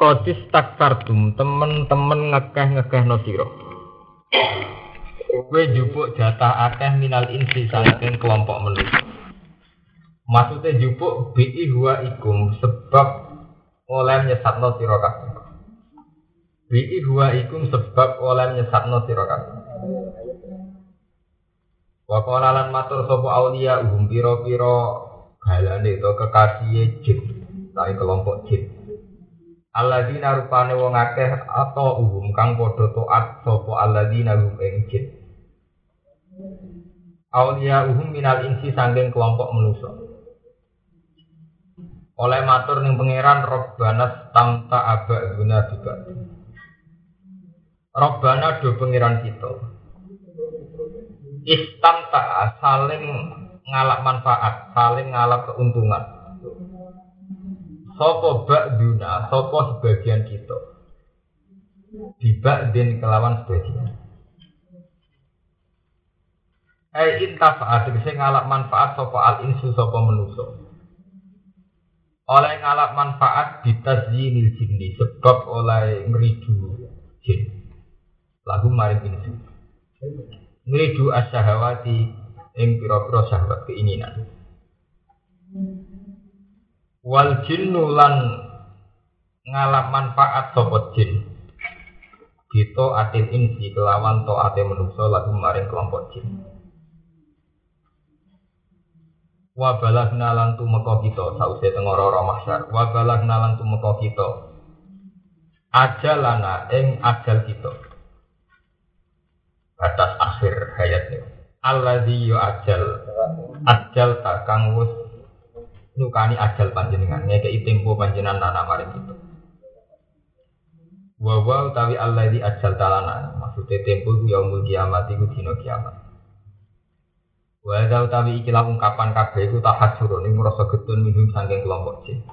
Kodis takfartum temen-temen ngekeh-ngekeh no siro. Kowe jupuk jatah akeh minal insi saking kelompok manusia. Maksudnya jupuk bi huwa ikum sebab oleh nyesatno sira kabeh. Bi huwa ikum sebab oleh nyesatno sira kabeh. Wa qala lan matur sapa aulia uhum pira-pira galane to kekasih jin, tai kelompok jin. Alladzina rupane wong akeh atau uhum kang padha taat sapa alladzina hum. Aulia uhum minal insi kelompok manusa. Oleh matur ning pangeran Robbana tamta aba guna juga. Robbana do pangeran kita. Istamta saling ngalap manfaat, saling ngalap keuntungan. Sopo ba'duna, sopo sebagian kita. Diba'din kelawan sebagian. Eh intafaat, bisa ngalap manfaat sopo al insu sopo menuso. Oleh ngalap manfaat ditazyinil jinni, sebab oleh ngeridu jin. Lagu maring insu. Ngeridu asyahawati, ing pira-pira syahwat keinginan. Wal jinnu lan ngalap manfaat sapa jin. Gitu atil insi kelawan to ate menungso lagu maring kelompok jin. Wa balagna lan tumeka kita sause tengoro mahsyar. Wa balagna lan tumeka kita ajalana ing ajal kita. Batas akhir hayatnya. Alladzi ajal ajal tak kang wis nyukani ajal panjenengan ngekei tempo panjenengan nana maring itu. Wa wa utawi alladzi ajal talana maksudnya tempo ku yaumul kiamat iku dina kiamat. Wa ada utawi ikilah ungkapan kabeh iku tahajur ning ngrasa getun minum saking kelompok jin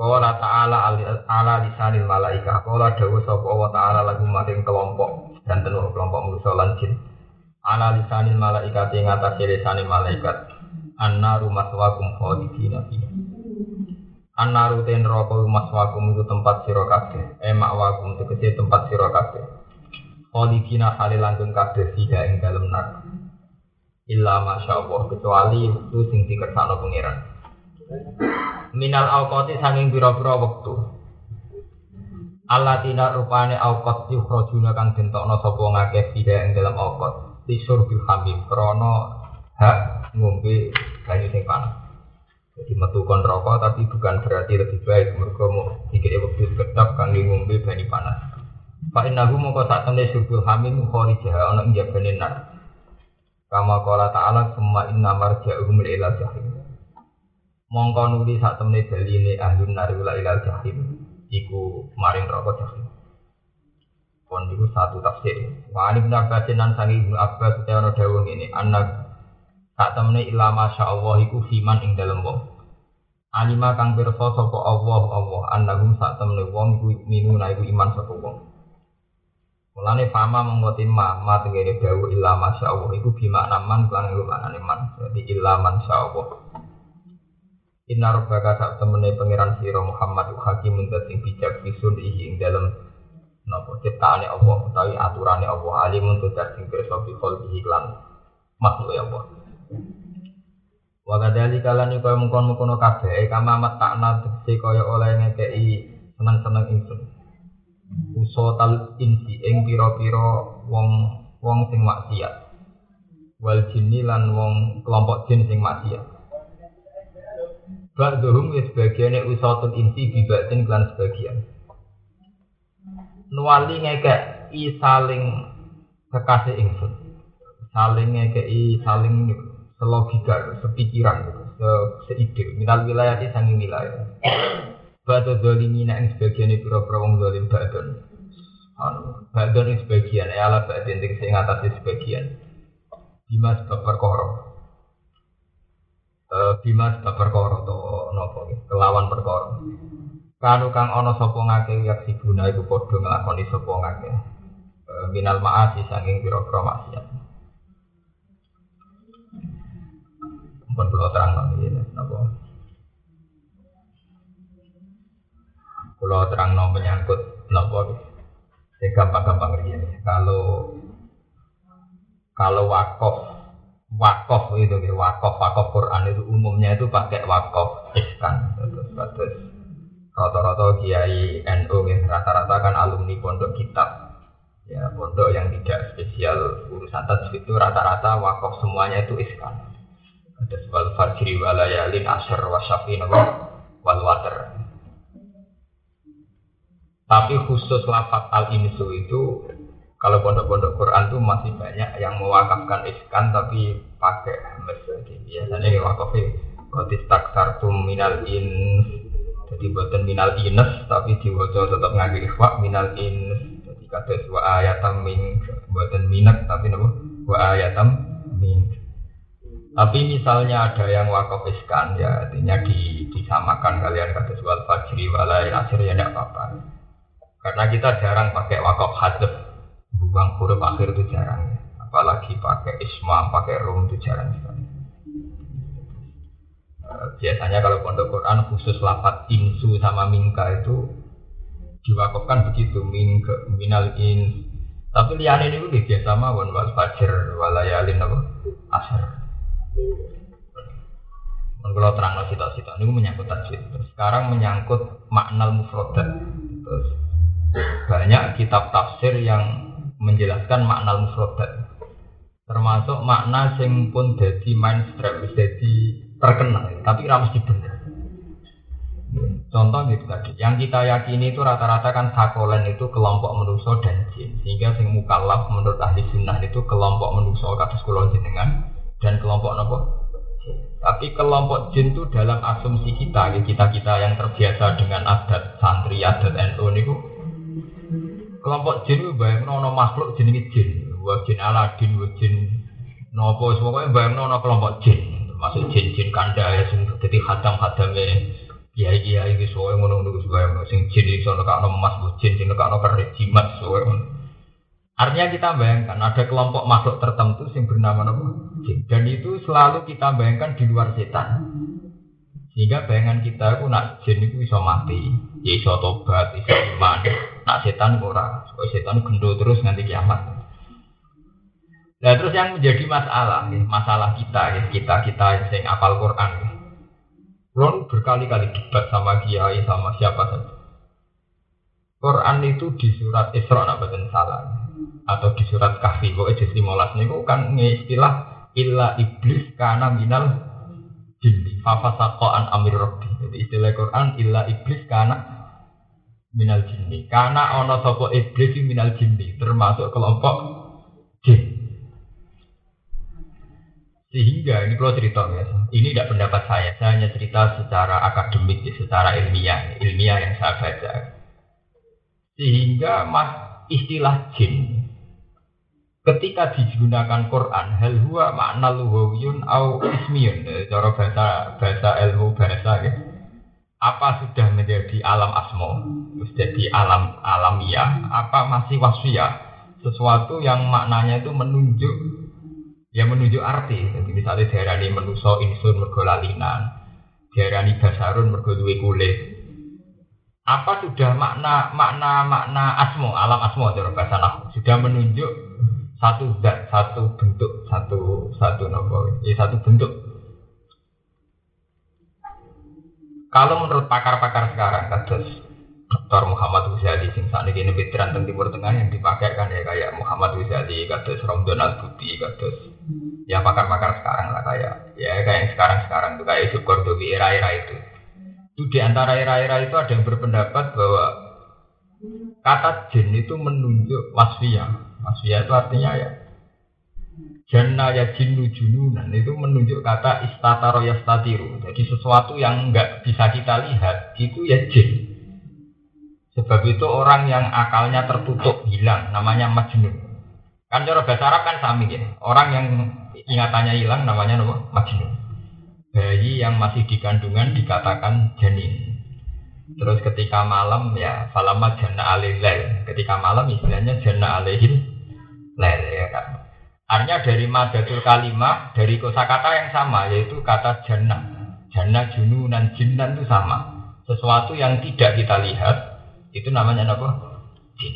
Qala ta'ala ala lisanil malaika Qala dawu sapa wa ta'ala lagu maring kelompok dan tenur kelompok manusa lan jin. Ala lisanil malaikat ing atase lisanil malaikat annaru maswakum khalidina fiha. Annaru ten neraka maswakum itu tempat sira kabeh. Eh makwakum tegese tempat sira kabeh. Khalidina hale langgeng kabeh fiha ing dalem neraka. Illa masyaallah kecuali waktu sing dikersakno pangeran. Minal awqati sanging pira-pira wektu. Allatina rupane awqat yukhrajuna kang dentokno sapa ngakeh fiha ing dalem awqat. Tisur bil hamim krana hak ngombe banyu sing panas. Jadi metu kon rokok tapi bukan berarti lebih baik mereka mau dikei waktu kedap kangge ngombe banyu panas. Pak Inahu mongko sak temne surbul hamim kharijah ana ing jabane nar. Kama qala ta'ala summa inna marja'uhum ila jahim. Mongko nuli sak temne baline ahlun nar ila ila jahim iku maring rokok jahim. Kon iku satu tafsir. Wa ani bin Abbas nan sangi Ibnu Abbas utawa dawuh ngene, anak tak temene masya Allah iku fiman ing dalem wong. Alima kang pirsa sapa Allah Allah annahum sak temene wong iku minuna iku iman sapa wong. Mulane fama mengkoti ma ma tengene dawuh ila masya Allah iku bima naman kan iku manane man. Jadi masya Allah. Inna rabbaka sak temene pangeran sira Muhammad hakimun dadi bijak bisun ing dalem napa ciptaane Allah utawi aturane Allah alimun tudar sing pirsa bi khalqihi lan makhluk Allah. Wa kadali kalani kaya mengkon-mengkono kabeh kama matakna tegese kaya oleh ngekeki seneng-seneng ingsun. Usotal insi ing pira-pira wong wong sing maksiat. Wal jinni lan wong kelompok jin sing maksiat. Ba'duhum ya sebagiannya usatul insi bibatin klan sebagian. Nuwali ngekek i saling kekasih ingsun. Saling ngekei saling selogika, sepikiran gitu, se seide. Minal wilayah di sangi wilayah. Batu dolimina yang sebagian itu pura wong dolim badon. Badon yang sebagian, ya Allah badon yang saya ngatasi sebagian. Bima sebab perkara. Bima sebab perkara to nopo kelawan perkara. Kanu kang ana sapa ngake yak sibuna iku padha nglakoni sapa ngake. Minal ma'asi saking pira-pira maksiat. Pun kalau terang ini apa Kalau terang no menyangkut nopo, saya gampang-gampang ini. Kalau kalau wakaf wakaf itu ya wakaf wakaf Quran itu umumnya itu pakai wakaf iskan terus terus. Rata-rata kiai NU ya rata-rata kan alumni pondok kitab. Ya pondok yang tidak spesial urusan tajwid itu rata-rata wakaf semuanya itu iskan ada wal fajri walayalin asr wasyafi wal water. Tapi khusus lafat al insu itu kalau pondok-pondok Quran tuh masih banyak yang mewakafkan iskan tapi pakai. Jadi biasanya yang wakafnya Kotis taksartum minal in jadi buatan minal ines tapi diwajah tetap ngaji ikhwa minal in jadi kata wa ayatam min buatan minat tapi nopo wa ayatam min tapi misalnya ada yang wakaf iskan ya artinya di, disamakan kalian kata wal fajri walai asir ya tidak apa-apa. Karena kita jarang pakai wakaf hadaf buang huruf akhir itu jarang ya. Apalagi pakai isma, pakai rum itu jarang sekali. Eh, biasanya kalau pondok Quran khusus lafat insu sama mingka itu diwakafkan begitu mingke minal in tapi liane ini biasa mawon wal fajr walayalin apa? Asar kalau terang nasi tak sih ini menyangkut tajwid. Sekarang menyangkut makna mufrodat. Terus banyak kitab tafsir yang menjelaskan makna mufradat termasuk makna sing pun jadi mainstream jadi terkenal. Tapi ramus bener. Contoh gitu tadi. Yang kita yakini itu rata-rata kan sakolen itu kelompok manusia dan jin. Sehingga sing mukallaf menurut ahli sunnah itu kelompok manusia kados kulon jenengan dan kelompok nopo? Tapi kelompok jin itu dalam asumsi kita, kita kita yang terbiasa dengan adat santri, adat NU niku kelompok jin itu bayang nono makhluk jenenge jin. Wa jin aladin wa jin nopo pokoknya bayang nono kelompok jin. Termasuk jin jin kanda ya jadi hadam hadame kiai kiai gitu soalnya ngono ngono bayang sing jin itu soalnya kak emas bu jin sing kak kerik jimat soalnya artinya kita bayangkan ada kelompok makhluk tertentu yang bernama jin dan itu selalu kita bayangkan di luar setan sehingga bayangan kita itu nak jin itu bisa mati ya bisa tobat bisa iman Nak setan ora, supaya setan gendo terus nanti kiamat. Nah terus yang menjadi masalah, ya, masalah kita, ya, kita kita yang apal Quran. Ya. berkali-kali debat sama kiai sama siapa saja. Quran itu di surat Isra nak salah atau di surat Kahfi kok jadi 15 niku kan istilah illa iblis karena minal jinni fafasaqan amir rabbi. Jadi istilah Quran illa iblis karena minal jinni. Karena ono sopo iblis minal jinni, termasuk kelompok jin. Sehingga ini kalau cerita ya, ini tidak pendapat saya, saya hanya cerita secara akademik, secara ilmiah, ilmiah yang saya baca. Sehingga mas istilah jin. Ketika digunakan Quran hal huwa makna luhawiyun au ismiyun. Cara bahasa bahasa ilmu bahasa gitu apa sudah menjadi alam asmo, jadi alam alamiah, apa masih wasfiyah, sesuatu yang maknanya itu menunjuk, ya menunjuk arti. Jadi misalnya daerah ini menuso insur mergo lalinan, daerah ini basarun mergo kulit. Apa sudah makna makna makna asmo, alam asmo cara bahasa nahu, sudah menunjuk satu zat, satu bentuk, satu satu nopo, ya satu bentuk Kalau menurut pakar-pakar sekarang, kados Dr. Muhammad Ghazali sing saat ini veteran tentang Timur Tengah yang dipakai kan ya kayak Muhammad Ghazali, kados Romdon Al Budi, kados ya pakar-pakar sekarang lah kayak ya kayak yang sekarang-sekarang tuh kayak Yusuf Kordowi era-era itu. Itu di antara era-era itu ada yang berpendapat bahwa kata jin itu menunjuk wasfiyah. Wasfiyah itu artinya ya Jannah ya jinnu jununan itu menunjuk kata istataro yastatiru. Jadi sesuatu yang enggak bisa kita lihat itu ya jin. Sebab itu orang yang akalnya tertutup hilang namanya majnun. Kan cara bahasa Arab kan sami ya. Orang yang ingatannya hilang namanya apa? Majnun. Bayi yang masih di kandungan dikatakan janin. Terus ketika malam ya falama jana alilel. Ketika malam istilahnya jana alihil lel ya kan. Artinya dari madatul kalimah, dari kosakata yang sama, yaitu kata jannah. Jannah, jununan, jinnan itu sama. Sesuatu yang tidak kita lihat, Itu namanya apa? Jin.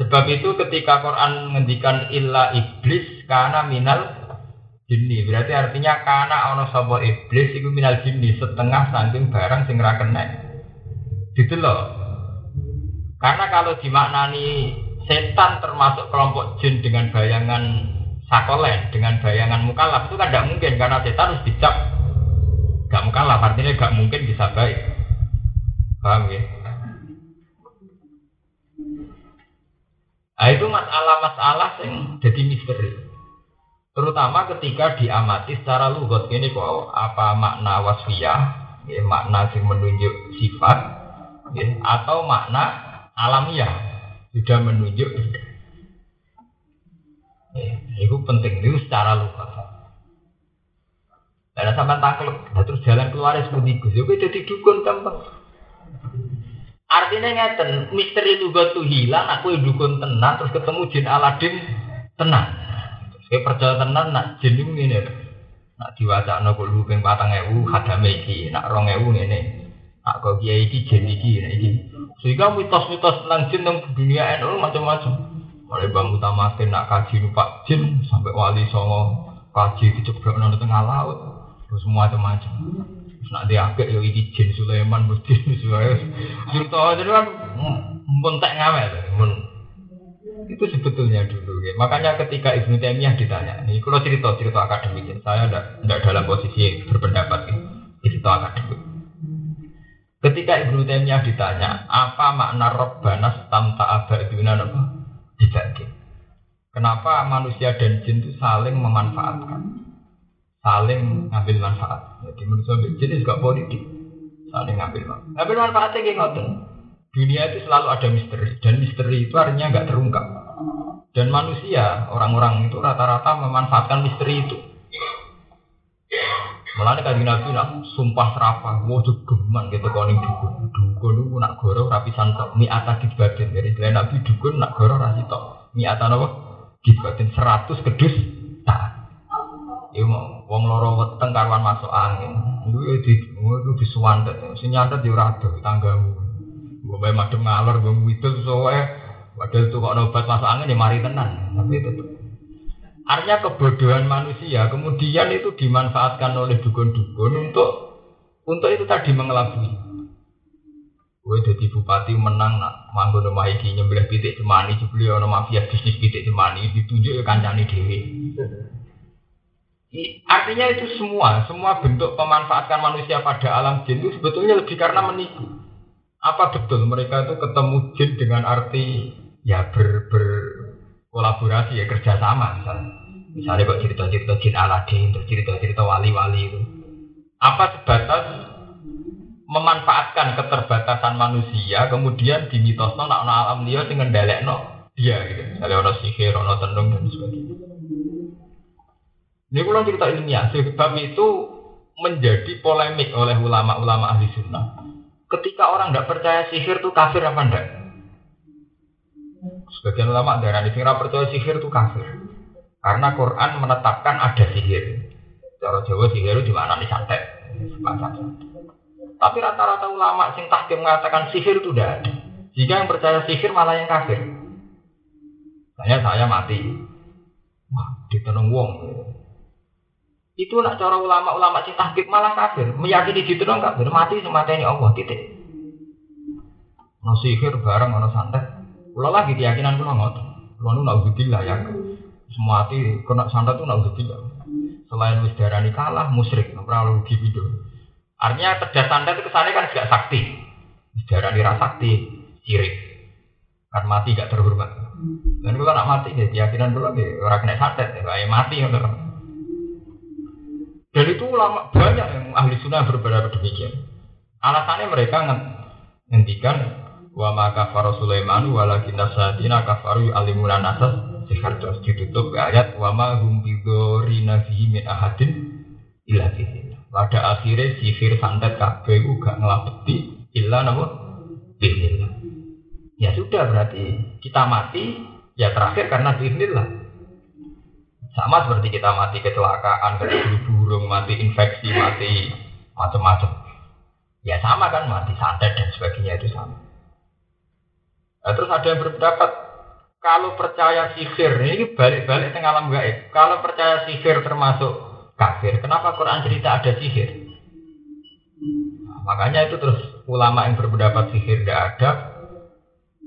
Sebab itu ketika Quran menghentikan illa iblis karena minal jinni berarti artinya karena ono sapa iblis itu minal jinni setengah saking barang sing ra kena. Gitu loh. Karena kalau dimaknani setan termasuk kelompok jin dengan bayangan sakolen, dengan bayangan mukallaf itu kan tidak mungkin karena setan harus dicap gak mukallaf artinya gak mungkin bisa baik. Paham ya? Nah, itu masalah-masalah yang jadi misteri. Terutama ketika diamati secara lugot ini kok apa makna wasfiyah, ya, makna yang menunjuk sifat, ya, atau makna alamiah. Sudah menunjuk ya, itu penting. Itu secara luka ada sampai takluk terus jalan keluar seperti itu jadi jadi dukun gampang. Artinya ngeten misteri lugat tuh hilang aku dukun tenang terus ketemu jin Aladin tenang saya percaya tenang nak jin ini nak diwaca nopo lu patang ewu hadame iki nak ewu ini Nak kau kiai iki jin iki, nah iki. Sehingga mitos-mitos tentang jin yang dunia NU macam-macam. Mulai bang utamakan nak kaji numpak jin sampai wali songo kaji diceblok nang tengah laut. Terus macam-macam. Terus nak dia agak yo iki jin Sulaiman mesti sesuai. Cerita itu kan mentek ngawel, men itu sebetulnya dulu ya. Makanya ketika Ibnu Taimiyah ditanya, ini kalau cerita cerita akademik, saya tidak dalam posisi berpendapat ya. cerita akademik. Ketika Ibnu Taimiyah ditanya, apa makna Rabbana tamta abaduna apa? Dibagi. Kenapa manusia dan jin itu saling memanfaatkan? Saling ngambil manfaat. Jadi manusia dan jin juga politik. Saling ngambil manfaat. Ngambil manfaatnya kayak. Dunia itu selalu ada misteri. Dan misteri itu artinya nggak terungkap. Dan manusia, orang-orang itu rata-rata memanfaatkan misteri itu. Mulane kanjeng Nabi nak sumpah serapah, mau geman gitu koning dukun. Dukun itu nak goro rapi santok, mi ata batin. Jadi selain Nabi dukun nak goro rasi tok. Mi ata apa? batin seratus kedus tak. Iku mau wong loro weteng karwan masuk angin. Iku ya di itu disuwandet. Sing yo ora tanggamu. Mbok bae madem ngalor mbok widul soe. Padahal tuh kok obat masuk angin ya mari tenan. Tapi tetep Artinya kebodohan manusia kemudian itu dimanfaatkan oleh dukun-dukun untuk untuk itu tadi mengelabui. Gue jadi bupati menang nak manggon rumah iki nyembelih pitik cemani jebule ono mafia bisnis pitik cemani ditunjuk ya kancani dewi. Artinya itu semua, semua bentuk pemanfaatkan manusia pada alam jin itu sebetulnya lebih karena menipu. Apa betul mereka itu ketemu jin dengan arti ya ber, ber kolaborasi ya kerjasama misalnya. Misalnya kok cerita-cerita jin Aladin, terus cerita-cerita wali-wali itu. Apa sebatas memanfaatkan keterbatasan manusia, kemudian dimitosno nak alam dia dengan no dia gitu. Misalnya orang sihir, orang tenung dan sebagainya. Ini pulang cerita ilmiah, sebab itu menjadi polemik oleh ulama-ulama ahli sunnah. Ketika orang tidak percaya sihir itu kafir apa enggak? Sebagian ulama darah sing percaya sihir itu kafir. Karena Quran menetapkan ada sihir. Cara Jawa sihir itu di mana nih santet. Tapi rata-rata ulama sing tahkim mengatakan sihir itu tidak. Jika yang percaya sihir malah yang kafir. Saya saya mati. Wah, ditenung wong. Itu nak cara ulama-ulama sing tahkim malah kafir. Meyakini ditenung kafir. Mati semata ini Allah titik. No sihir bareng no santet. Kalau lagi keyakinan kulo ngotot. Kulo nu naudzubillah ya. Semua hati kena santet tuh naudzubillah. Selain wis darani kalah musyrik, ora rugi itu. Artinya cerdas santet itu kesannya kan juga sakti. Wis darani ra sakti, sirik. Kan mati gak terhormat. Dan kalau nak mati ya keyakinan kulo ya ora kena santet, ya mati ngono. Dan itu ulama banyak yang ahli sunnah berbeda demikian. Alasannya mereka ngendikan wa ma kafara Sulaiman walakin nasadina kafaru alimuna nasas sihar terus ditutup ayat wa ma hum bidorina fihi min ahadin illa pada akhirnya sihir santet kabeh ku gak ngelapeti illa bismillah ya sudah berarti kita mati ya terakhir karena bismillah sama seperti kita mati kecelakaan kena burung mati infeksi mati macam-macam ya sama kan mati santet dan sebagainya itu sama Nah, terus ada yang berpendapat kalau percaya sihir ini balik-balik tengah alam gaib. Kalau percaya sihir termasuk kafir, kenapa Quran cerita ada sihir? Nah, makanya itu terus ulama yang berpendapat sihir tidak ada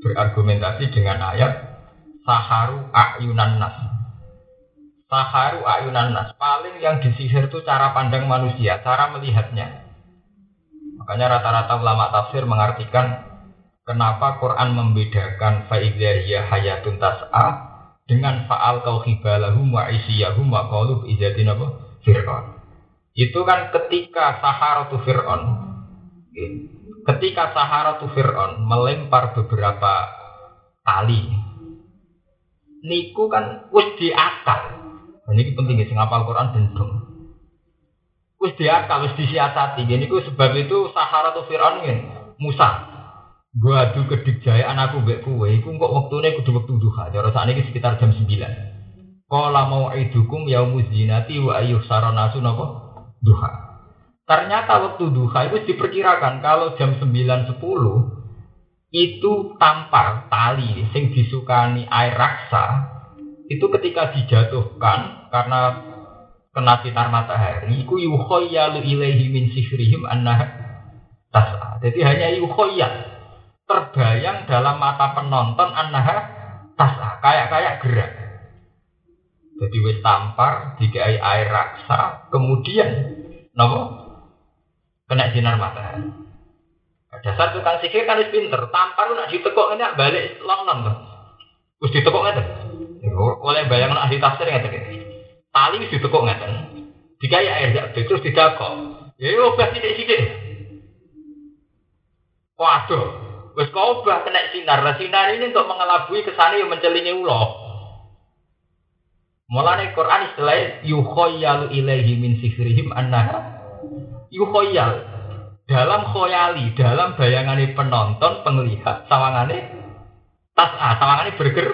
berargumentasi dengan ayat saharu ayunan nas. Saharu ayunan nas. Paling yang disihir itu cara pandang manusia, cara melihatnya. Makanya rata-rata ulama tafsir mengartikan Kenapa Quran membedakan fa'idzahiyah hayatun tas'a dengan fa'al kau khibalahum wa isiyahum wa qalub izatin apa? Fir'aun. Itu kan ketika Saharatu Fir'aun ketika Saharatu Fir'aun melempar beberapa tali niku kan wis diakal. Ini penting ya, sing apal Quran bendung. Wis diakal, wis disiasati. Ini ku sebab itu Saharatu Fir'aun ini Musa Gua adu kedik jaya anakku mbek kowe iku kok wektune kudu wektu duha. Cara sakniki sekitar jam 9. Qala mau idukum yaumuz zinati wa ayyuh saranasu napa? Duha. Ternyata waktu duha itu diperkirakan kalau jam 9 10 itu tampar tali sing disukani air raksa itu ketika dijatuhkan karena kena sinar matahari iku yukhayyalu ilaihi min sihrihim anna tas'a. Jadi hanya yukhayyalu terbayang dalam mata penonton anaha tasa kayak kayak gerak. Jadi wis tampar dikai air raksa, kemudian nopo kena sinar matahari. Dasar tukang sihir kan wis pinter, tampar nak ditekuk ini balik longnon tuh. Wis ditekuk ngeten. Oleh bayang nak ditafsir ngeten. Tali wis ditekuk ngeten. Dikai air dak terus didakok. Ya obah sithik-sithik. Waduh, Wes bah kena sinar. Nah, sinar ini untuk mengelabui ke sana yang mencelingi ulo. Mulane Quran istilah yukhayyalu ilaihi min sihrihim annaha yukhayyal dalam khoyali, dalam bayangan penonton, penglihat, sawangane tas ah, sawangane berger.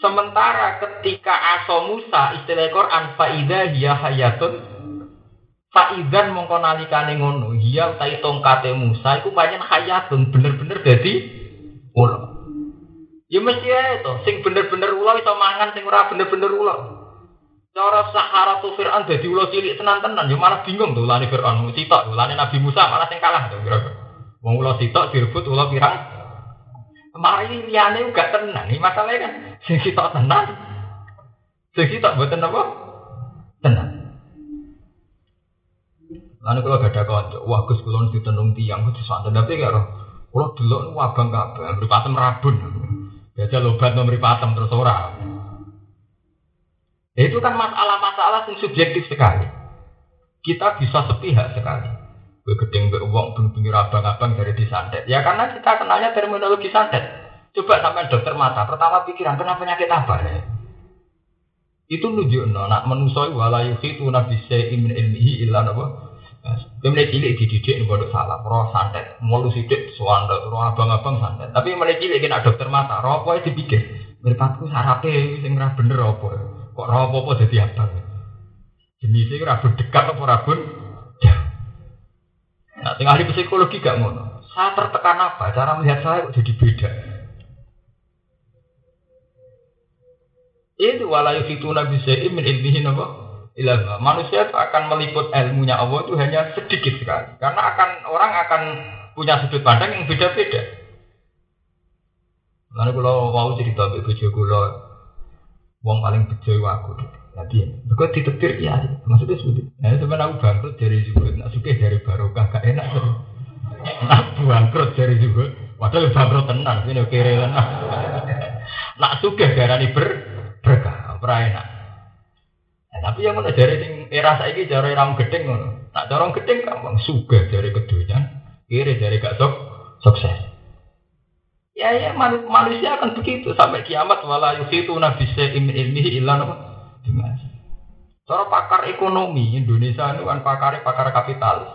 Sementara ketika aso Musa istilah Quran faida hiya hayatun Faidan mongko nalikane ngono, iya utai tongkate Musa iku pancen hayatun bener-bener dadi ulo. Ya mesti ae to, sing bener-bener ulo iso mangan sing ora bener-bener ulo. Cara Saharatu Fir'aun dadi ulo cilik tenan-tenan, ya malah bingung tuh ulane Fir'aun, sitok ulane Nabi Musa malah sing kalah to kira-kira. Wong ulo sitok direbut ulo pirang. Mari liyane gak tenan, iki masalahnya kan sing sitok tenan. Sing sitok mboten apa? Tenan. Lalu kalau gak ada konco, wah gus kulon ditenung tiang, gus santai tapi gak. Kalau dulu nu abang kabeh, patem rabun. Jajal obat nomor patem terus ora. Itu kan masalah-masalah yang subjektif sekali. Kita bisa sepihak sekali. Gue gedeng be uang pinggir abang-abang dari disantet. Ya karena kita kenalnya terminologi santet. Coba sampai dokter mata, pertama pikiran kenapa penyakit apa ya? Itu nunjuk no, nak menusoi walayu itu nabi min ilmihi ilah apa? Kemudian cilik dididik nih bodoh salah, roh santet, mulu sidik roh abang-abang santet. Tapi mulai cilik kena dokter mata, roh apa itu dipikir, meripatku sarape, sing bener apa, kok roh apa apa jadi abang. Jenisnya dekat apa rabun. Nah, tinggal di psikologi gak ngono. Saya tertekan apa? Cara melihat saya kok jadi beda. Itu walayu fituna bisa imin ilmihin apa? ilallah. Manusia itu akan meliput ilmunya Allah itu hanya sedikit sekali. Karena akan orang akan punya sudut pandang yang beda-beda. Lalu kalau mau cerita ibu bojo kula wong paling bejo aku. Jadi, aku ditetir ya, maksudnya sudah. Nah, sebenarnya aku bangkrut dari juga, nak suka dari barokah gak enak. Nak bangkrut dari juga, padahal bangkrut tenang, ini kira tenang. Nak suka darani ber berkah, enak. Nah, tapi yang mana dari sing era saiki cara ram gedeng ngono. Nak dorong gedeng gampang suga dari kedunya, kiri dari gak sok sukses. Ya ya manusia akan begitu sampai kiamat wala yusitu nabi imin ilmihi illa dimas. Cara pakar ekonomi Indonesia itu kan pakar pakar kapitalis.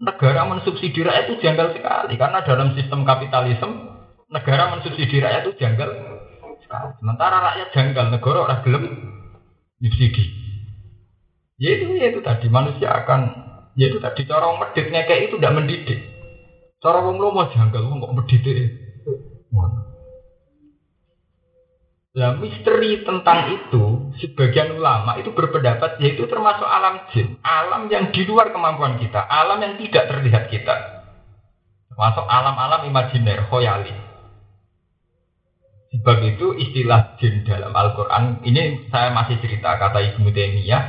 Negara mensubsidi rakyat itu janggal sekali karena dalam sistem kapitalisme negara mensubsidi rakyat itu janggal sekali. Sementara rakyat janggal negara orang gelem subsidi. Ya itu, ya itu tadi manusia akan, ya itu tadi corong meditnya kayak itu tidak mendidik. Cara wong lomo janggal wong kok medhite. Ngono. Nah, misteri tentang itu, sebagian ulama itu berpendapat yaitu termasuk alam jin, alam yang di luar kemampuan kita, alam yang tidak terlihat kita. Termasuk alam-alam imajiner, khoyali. Sebab itu istilah jin dalam Al-Quran, ini saya masih cerita kata Ibnu Taimiyah,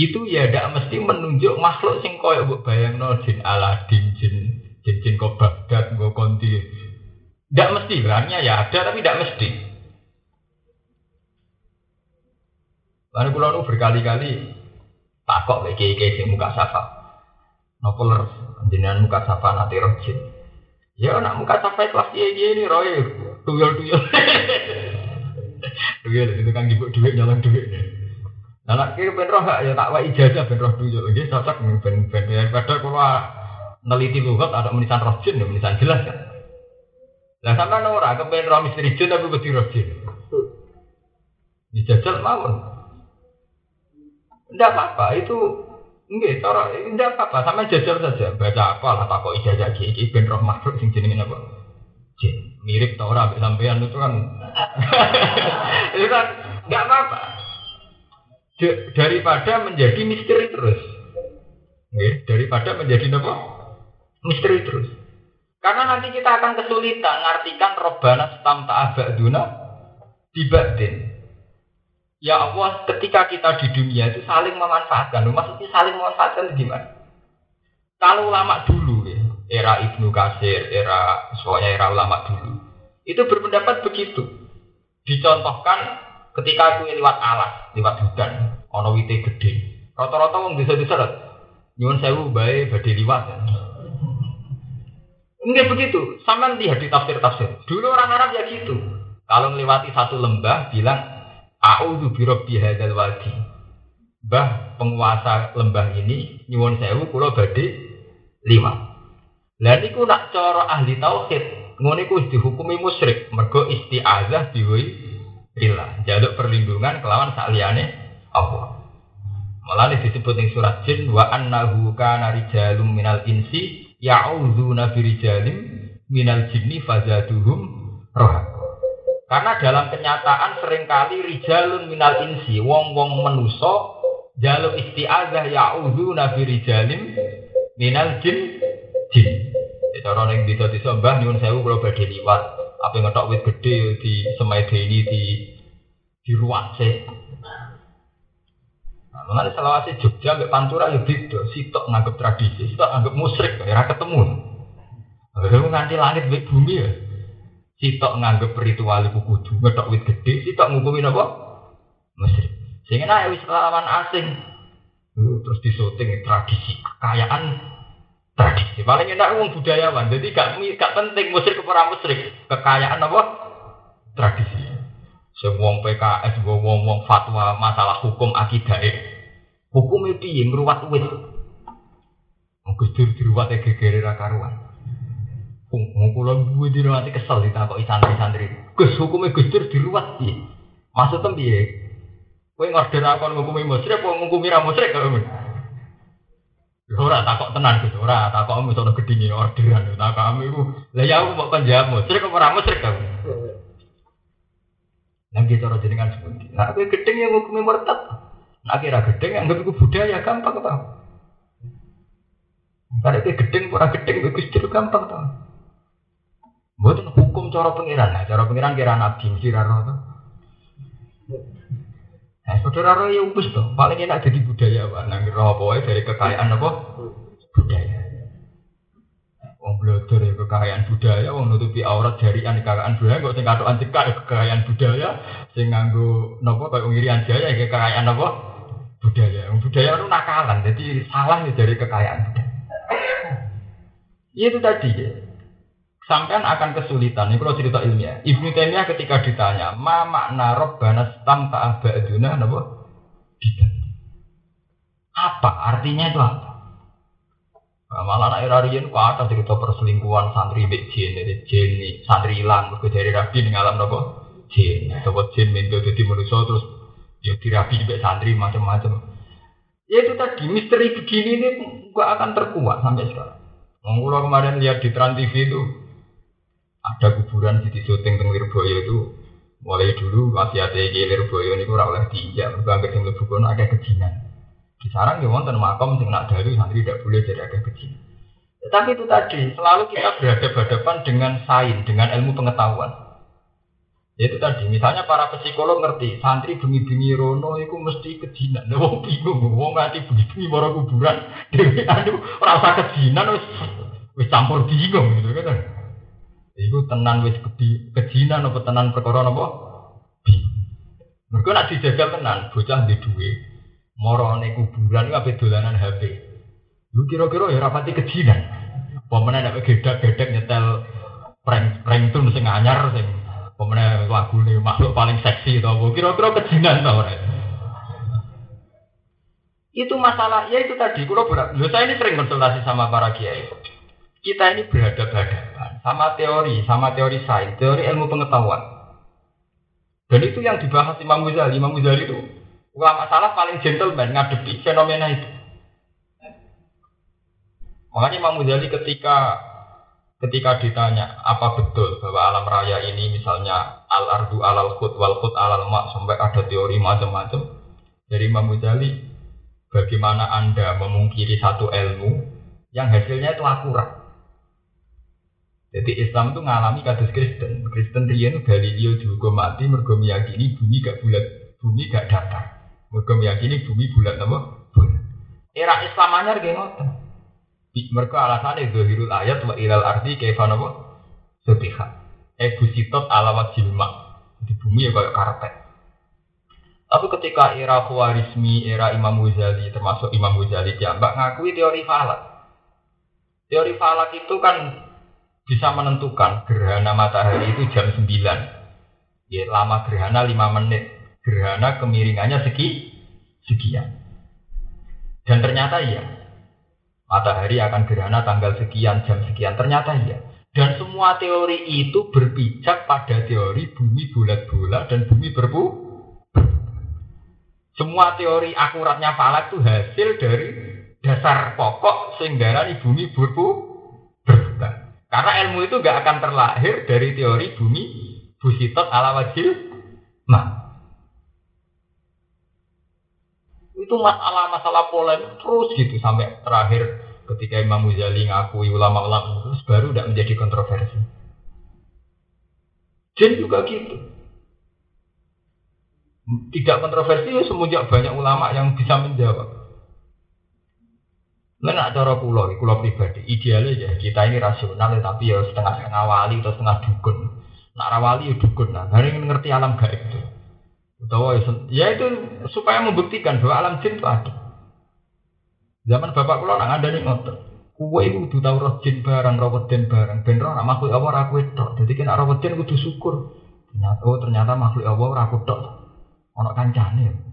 itu ya tidak mesti menunjuk makhluk sing koyo mbok bayangno jin Aladin, jin jin jin kok Baghdad, kok konti. Tidak mesti, berarti ya ada tapi tidak mesti. Lalu pulau nu berkali-kali takok kayak kayak muka safa. Nopo leres jenengan muka safa nanti rojin. Ya nak muka safa kelas dia dia ini roy tuyul tuyul. Tuyul itu kan ibu duit nyolong duit. Nah nak kira ben roh ya tak wa ijazah ben roh tuyul. Ini cocok ben ben ya pada kalau neliti lugat ada menisan rojin ya menisan jelas kan. Lah sama ora kepen roh misteri jin tapi beti rojin. Dijajal mawon. Tidak apa-apa, itu enggak, cara tidak apa-apa, sama jajal saja. Baca apa lah, tak kok ijazah gigi, ben roh makhluk sing jenenge apa? Jin. Mirip tau ora sampean itu kan. itu kan enggak apa-apa. Daripada menjadi misteri terus. Nggih, daripada menjadi apa? Misteri terus. Karena nanti kita akan kesulitan ngartikan robana stam ta'abaduna dibatin. Ya Allah, ketika kita di dunia itu saling memanfaatkan. Maksudnya saling memanfaatkan itu gimana? Kalau ulama dulu, ya, era Ibnu Kasir, era soalnya era ulama dulu, itu berpendapat begitu. Dicontohkan ketika aku lewat alas, lewat hutan, ono wite gede. Rata-rata wong desa-desa nyuwun sewu bae badhe liwat. Enggak begitu. Sama lihat di tafsir-tafsir. Dulu orang Arab ya gitu. Kalau melewati satu lembah, bilang A'udzu birabbi hadzal wadi. Mbah penguasa lembah ini nyuwun sewu kula badhe liwat. Lah niku nak cara ahli tauhid, ngono iku dihukumi musyrik mergo isti'azah diwi billah, jaluk perlindungan kelawan saliyane Allah. Malah disebut ing surat jin wa annahu kana rijalum minal insi ya'udzuna birijalim minal jinni fazaduhum rohak. Karena dalam kenyataan sering kali rijalun minal insi, wong-wong menuso, jaluk isti'azah ya'udhu nabi rijalim minal jin jin. Cara yang bisa disembah, nyun sewu kalau badai liwat, apa ngetok wit gede di semai ini di di ruang se. Nah, mengenai selawasi Jogja, mbak Pantura ya beda, sitok nganggep tradisi, sitok nganggep musrik, ya ketemu. Lalu nganti langit bumi ya. Sitok nganggep ritual iku kudu ngethok wit gede, sitok ngukumi napa? Mesir. Sing enak wis lawan asing. Terus disoting tradisi kekayaan tradisi. Paling enak wong budayawan. Jadi gak gak penting musyrik ke ora musyrik. Kekayaan apa? Tradisi. Sing wong PKS wong wong fatwa masalah hukum akidah. Hukum itu yang wis. Gus Dur diruwat gegere ra karuan. Wong duwe di nanti kesel ditakoki santri-santri. Gus hukume Gus Dur diruwat piye? Maksudnya piye? Kowe ngorder aku ngukumi musyrik apa ngukumi ra musyrik kok. Ora takok tenan Gus, ora takok misono gedine orderan. Takok iku. Lah ya aku mau panjang musyrik apa ora musyrik kok. Lah gitu cara jenengan sepundi. Nah kowe gedeng yang ngukumi murtad. Nah kira gedeng yang iku budaya gampang tau. Karena kowe gedeng ora gedeng Gus gampang tau. Bukan hukum cara pengiran, nah, cara pengiran kira nabi mesti raro tuh. Nah, saudara roh ya ubus tuh, paling enak jadi budaya pak, nanti roh dari kekayaan apa? Budaya. Wong belajar ya kekayaan budaya, wong nutupi aurat dari kekayaan budaya, kok sing katokan cekak ya kekayaan budaya, sing nganggo nopo kayak ngirian jaya ya kekayaan apa? Budaya. Wong budaya itu nakalan, jadi salah ya dari kekayaan budaya. Itu tadi ya. Sampai akan kesulitan. Ini kalau cerita ilmiah. Ibnu Taimiyah ketika ditanya, ma makna robbana stam ta'abaduna napa? Apa artinya itu apa? Nah, malah anak irarian kok ada cerita perselingkuhan santri mbek jin dari jin santri hilang mergo dari rabi ning alam napa? Jin. Sapa jin mendo dadi manusia terus ya dirabi mbek santri macam-macam. Ya itu tadi misteri begini ini gak akan terkuat sampai sekarang. Mengulang kemarin lihat di Trans TV itu ada kuburan di syuting teng Lirboyo itu mulai dulu masih ada yang Lirboyo ini kurang oleh diinjak mereka sing mlebu kono ada kejinan. Di sarang ya wonten makam sing nak dari santri tidak boleh jadi ada kejinan. Tapi itu tadi selalu kita berhadapan-hadapan dengan sains, dengan ilmu pengetahuan. Itu tadi, misalnya para psikolog ngerti, santri bengi-bengi rono itu mesti kejinan. Nah, wong bingung, wong nganti bengi-bengi kuburan, dewe anu rasa kejinan wis campur bingung gitu kan. Iku tenan wis kejinan apa tenan perkara napa? Mergo nek dijagal tenan, bocah di duwe, marane kuburan ape dolanan HP. Lu kira-kira ya rapati kejinan. Pemene nek gedak-gedek nyetel prank-prank tuh sing anyar sing lagu nih makhluk paling seksi tau kira-kira kejinan tau Itu masalah, ya itu tadi, kalau berat. saya ini sering konsultasi sama para kiai. Kita ini berhadapan-hadapan sama teori, sama teori sains, teori ilmu pengetahuan. Dan itu yang dibahas Imam Ghazali. Imam Ghazali itu ulama salah paling gentleman ngadepi fenomena itu. Makanya Imam Ghazali ketika ketika ditanya apa betul bahwa alam raya ini misalnya al ardu alal khut wal khut alal mak sampai ada teori macam-macam dari Imam Ghazali bagaimana anda memungkiri satu ilmu yang hasilnya itu akurat jadi Islam itu ngalami kasus Kristen Kristen rian Galileo juga mati mergo meyakini bumi gak bulat bumi gak datar mergo meyakini bumi bulat apa bulat era Islam anyar gak mereka alasannya zahirul ayat wa ilal arti kaifa napa? Sutiha. Eh busitot ala wajilma. Di bumi ya kayak karpet. Tapi ketika era Khawarizmi, era Imam Ghazali, termasuk Imam Ghazali mbak ngakui teori falak. Teori falak itu kan bisa menentukan gerhana matahari itu jam 9. Ya, lama gerhana 5 menit. Gerhana kemiringannya segi sekian. Dan ternyata iya, matahari akan gerhana tanggal sekian jam sekian ternyata iya dan semua teori itu berpijak pada teori bumi bulat-bulat dan bumi berbu semua teori akuratnya falak itu hasil dari dasar pokok sehingga bumi berbu berbulan karena ilmu itu gak akan terlahir dari teori bumi busitot ala wajil nah itu masalah-masalah polemik terus gitu sampai terakhir ketika Imam Muzali ngakui ulama-ulama terus baru tidak menjadi kontroversi. Jin juga gitu. Tidak kontroversi ya semenjak banyak ulama yang bisa menjawab. Nah, cara pulau, pulau pribadi, idealnya ya kita ini rasional ya, tapi ya setengah-setengah wali atau setengah dukun. Nak rawali ya dukun, nah, hari ini ngerti alam gaib itu. Utawa ya itu supaya membuktikan bahwa alam jin itu ada. Zaman bapak kula nak ada nih ngotot. Kue itu kudu tahu roh jin barang, roh weden barang. Ben roh nak makhluk Allah aku itu. Jadi kena roh weden kudu syukur. Ternyata oh ternyata makhluk Allah aku tok. Ono kancane.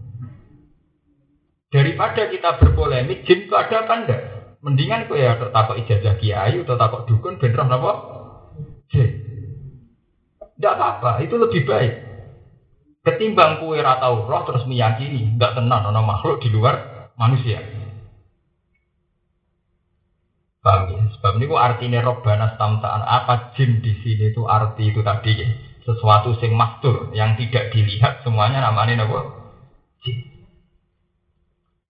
Daripada kita berpolemik, jin itu ada apa enggak? Mendingan kue ya takut ijazah kiai atau takut dukun ben roh napa? Jin. Tidak apa-apa, itu lebih baik. Ketimbang kue ratau roh terus meyakini nggak tenang nono makhluk di luar manusia. Paham ya? Sebab ini artinya robbana tamtaan apa jin di sini itu arti itu tadi ya. Sesuatu sing maktur yang tidak dilihat semuanya namanya apa? Jin.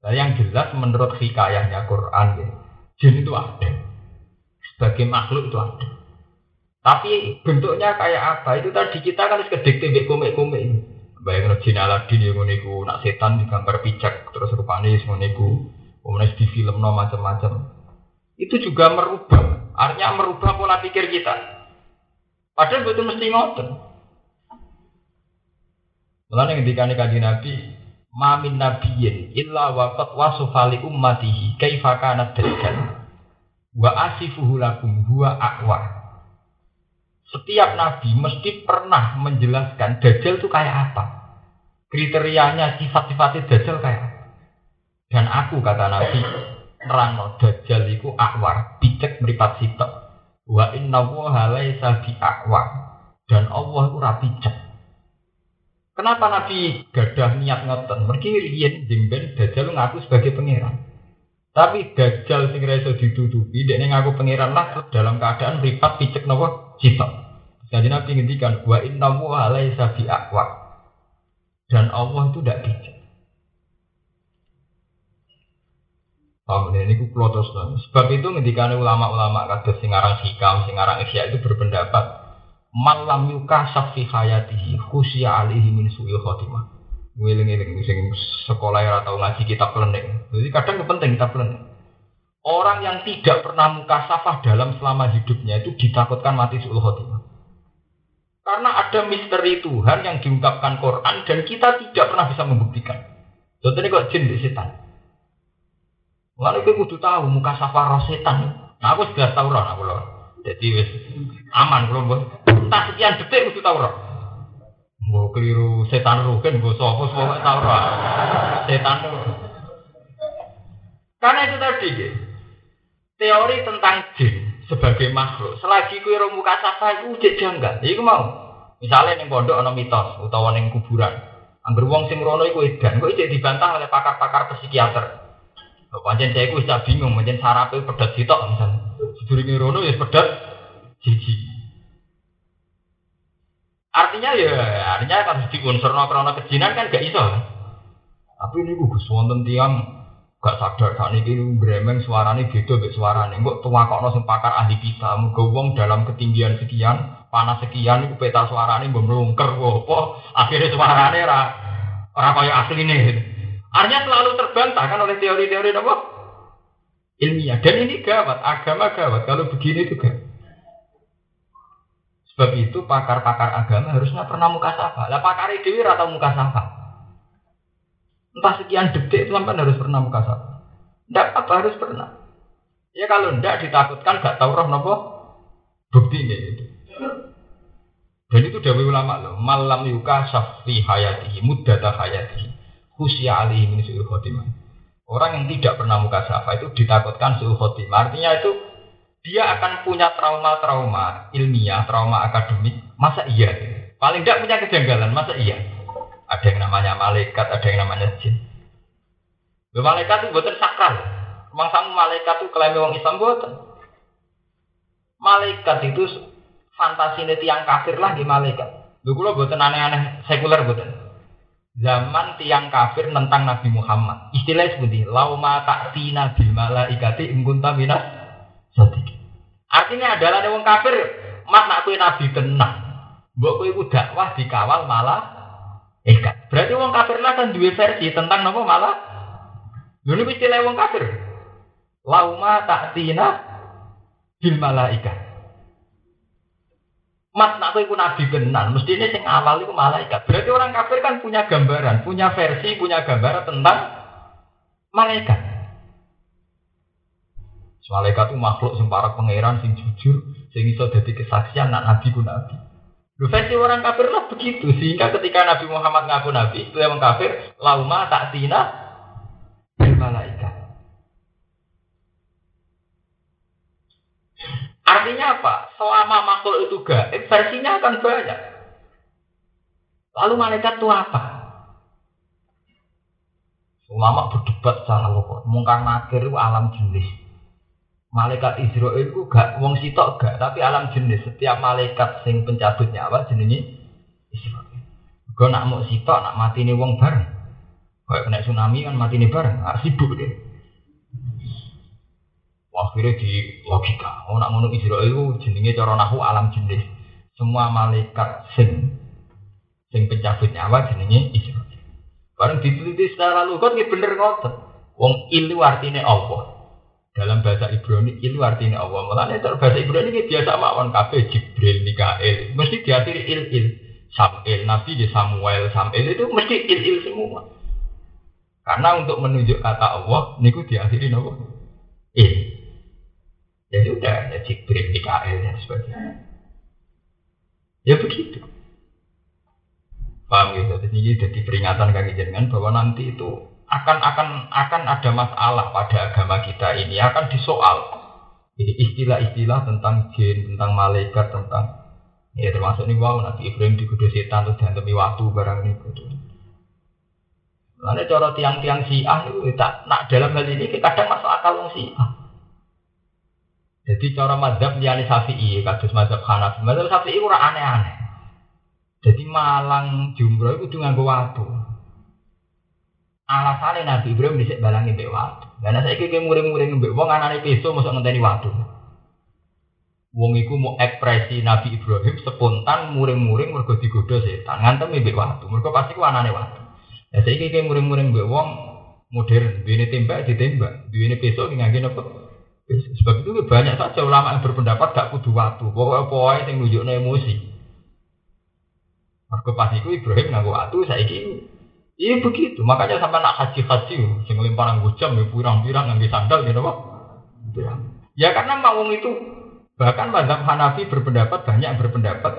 Nah, yang jelas menurut hikayahnya Quran ya, jin itu ada. Sebagai makhluk itu ada. Tapi bentuknya kayak apa? Itu tadi kita kan harus kedek tembek komik-komik ini. Bayang jin Aladin yang ngoniku, nak setan digambar pijak terus rupanya ngoniku, kemudian di film no macam-macam. Itu juga merubah, artinya merubah pola pikir kita. Padahal betul mesti ngotot. Mulane ketika kaji Nabi, mamin nabiyin illa waqat wasufali ummatihi kaifa kana dajjal wa asifuhu lakum huwa aqwa. Setiap nabi mesti pernah menjelaskan dajjal itu kayak apa. Kriterianya sifat-sifatnya dajjal kayak dan aku kata Nabi nerangno dajjal iku akwar picek meripat sitok. Wa inna wa laisa bi akwar dan Allah itu rapi cek Kenapa Nabi gadah niat ngoten? Mergi riyen jemben dajjal ngaku sebagai pangeran. Tapi dajjal sing reso ditutupi, dia ngaku pangeran lah dalam keadaan ripat picek nopo sitok. Jadi Nabi ngendikan wa inna wa laisa bi Dan Allah itu tidak bijak. Paham ini ku terus Sebab itu ketika ulama-ulama kata singarang hikam, singarang isya itu berpendapat malam yuka safi hayatihi khusya alihi min su'i khotimah. Ngiling-ngiling sing sekolah ya atau ngaji kitab lenek. Jadi kadang penting kitab lenek. Orang yang tidak pernah muka safah dalam selama hidupnya itu ditakutkan mati suul khotimah. Karena ada misteri Tuhan yang diungkapkan Quran dan kita tidak pernah bisa membuktikan. Contohnya kok jin di setan. Lalu kita kudu tahu muka safah roh setan. Nah aku sudah tahu roh aku loh. Jadi aman belum bos. Entah sekian detik kudu tahu roh. Mau keliru setan rugen, gue sopo semua tahu roh. Setan Karena itu tadi, teori tentang jin sebagai makhluk. Selagi kue roh muka safa itu ujek janggal. Iku mau. Misalnya yang pondok ana mitos utawa ning kuburan. Angger wong sing rono iku edan, kok ijek dibantah oleh pakar-pakar psikiater. Kok pancen saya iku wis bingung, pancen sarape pedet sitok misalnya. Sedurunge rono ya pedet siji. Artinya ya, artinya kan di unsur krana kejinan kan gak iso. Tapi ini gue wonten tiang gak sadar saat ini gremeng suaranya beda suara suaranya. Kok tua kok sing pakar ahli kita, muga wong dalam ketinggian sekian, panas sekian, itu peta suaranya memrungker apa, akhirnya suaranya ra ora kaya asli nih. Artinya selalu terbantah kan oleh teori-teori apa? Ilmiah. Dan ini gawat, agama gawat. Kalau begini juga. Sebab itu pakar-pakar agama harusnya pernah muka safa. Lah pakar dewi atau muka safa. Entah sekian detik sampai harus pernah muka safa. Tidak apa harus pernah. Ya kalau tidak ditakutkan gak tahu roh nopo buktinya itu. Dan itu dari ulama loh. Malam yuka safi hayatihi muddata hayatihi khusya alihi min su'il khotimah. Orang yang tidak pernah muka safa itu ditakutkan su'il khotimah. Artinya itu dia akan punya trauma-trauma ilmiah, trauma akademik. Masa iya? Paling tidak punya kejanggalan, masa iya? Ada yang namanya malaikat, ada yang namanya jin. Loh, malaikat itu buatan sakral. Memang sama malaikat itu klaim orang Islam buatan. Malaikat itu fantasi tiang kafir lah di malaikat. Lu kalau buatan aneh-aneh sekuler buatan. Zaman tiang kafir tentang Nabi Muhammad. Istilahnya seperti lauma ta'tina bil malaikati ingkunta minas sedikit. Artinya adalah wong kafir, mat nak kue nabi tenang. Mbok kue ku dakwah dikawal malah ikat. Berarti wong kafir lah kan dua versi tentang nopo malah. Dulu istilah wong kafir. Lauma tina bil malaikat. Mat nak kue ku nabi tenan, mesti ini sing awal itu malaikat. Berarti orang kafir kan punya gambaran, punya versi, punya gambaran tentang malaikat. Malaikat itu makhluk sing para pangeran sing jujur, sing iso dadi kesaksian nak nabi ku nabi. Lu versi orang kafir lah begitu sehingga ketika Nabi Muhammad ngaku nabi itu yang kafir lauma tak tina malaikat. Artinya apa? Selama makhluk itu gaib, versinya akan banyak. Lalu malaikat itu apa? Ulama berdebat secara lokal. Mungkar nakir itu alam jenis. Malaikat Israel itu gak wong sitok gak, tapi alam jenis. Setiap malaikat sing pencabut nyawa jenenge Israel. Gue nak mau sitok, nak mati nih wong bareng. Kayak kena tsunami kan mati nih bareng, ah, sibuk deh. Akhirnya di logika, oh nak ngono Israel itu jenenge cara nahu alam jenis. Semua malaikat sing sing pencabut nyawa jenenge Israel. Bareng diteliti secara ini bener ngotot. Wong ilu artinya Allah. Dalam bahasa Ibrani itu artinya Allah. Mulanya dalam bahasa Ibrani ini biasa mawon kafe Jibril, Mikael. Mesti diakhiri il il. Samuel, Nabi di Samuel, Samuel itu mesti il il semua. Karena untuk menunjuk kata Allah, niku diakhiri nopo il. Ya sudah, ya Jibril, Mikael dan sebagainya. Ya begitu. Paham gitu. Jadi jadi peringatan kaki jenengan bahwa nanti itu akan akan akan ada masalah pada agama kita ini akan disoal. Jadi istilah-istilah tentang jin, tentang malaikat, tentang ya termasuk nih wow Nabi Ibrahim dikudu setan terus demi waktu barang ini. Karena cara tiang-tiang Syiah itu tak nak dalam hal ini kadang masuk akal wong Syiah. Jadi cara mazhab liyane Syafi'i, kados mazhab Hanafi. Mazhab Syafi'i ora aneh-aneh. Jadi Malang jumroh itu nganggo watu. Alasannya Nabi Ibrahim dhisik balangi mbek watu. Karena saya kira muring-muring mbek wong anane peso masuk ngenteni watu. Wong iku mau ekspresi Nabi Ibrahim spontan muring-muring mergo digodha setan. Ngantem mbek watu. Mergo pasti ku anane watu. Saya kira muring-muring mbek wong modern, duwene tembak ditembak, duwene peso ngangge napa? Sebab itu banyak saja ulama yang berpendapat gak kudu waktu. Pokoknya pokoknya yang nunjuknya emosi. Maka pas itu Ibrahim nganggo waktu saya ini. Iya begitu. Makanya sampai nak haji haji, sing lempar nganggo jam, ya pirang-pirang nganggo sandal gitu apa? Ya karena mau itu bahkan mazhab Hanafi berpendapat banyak yang berpendapat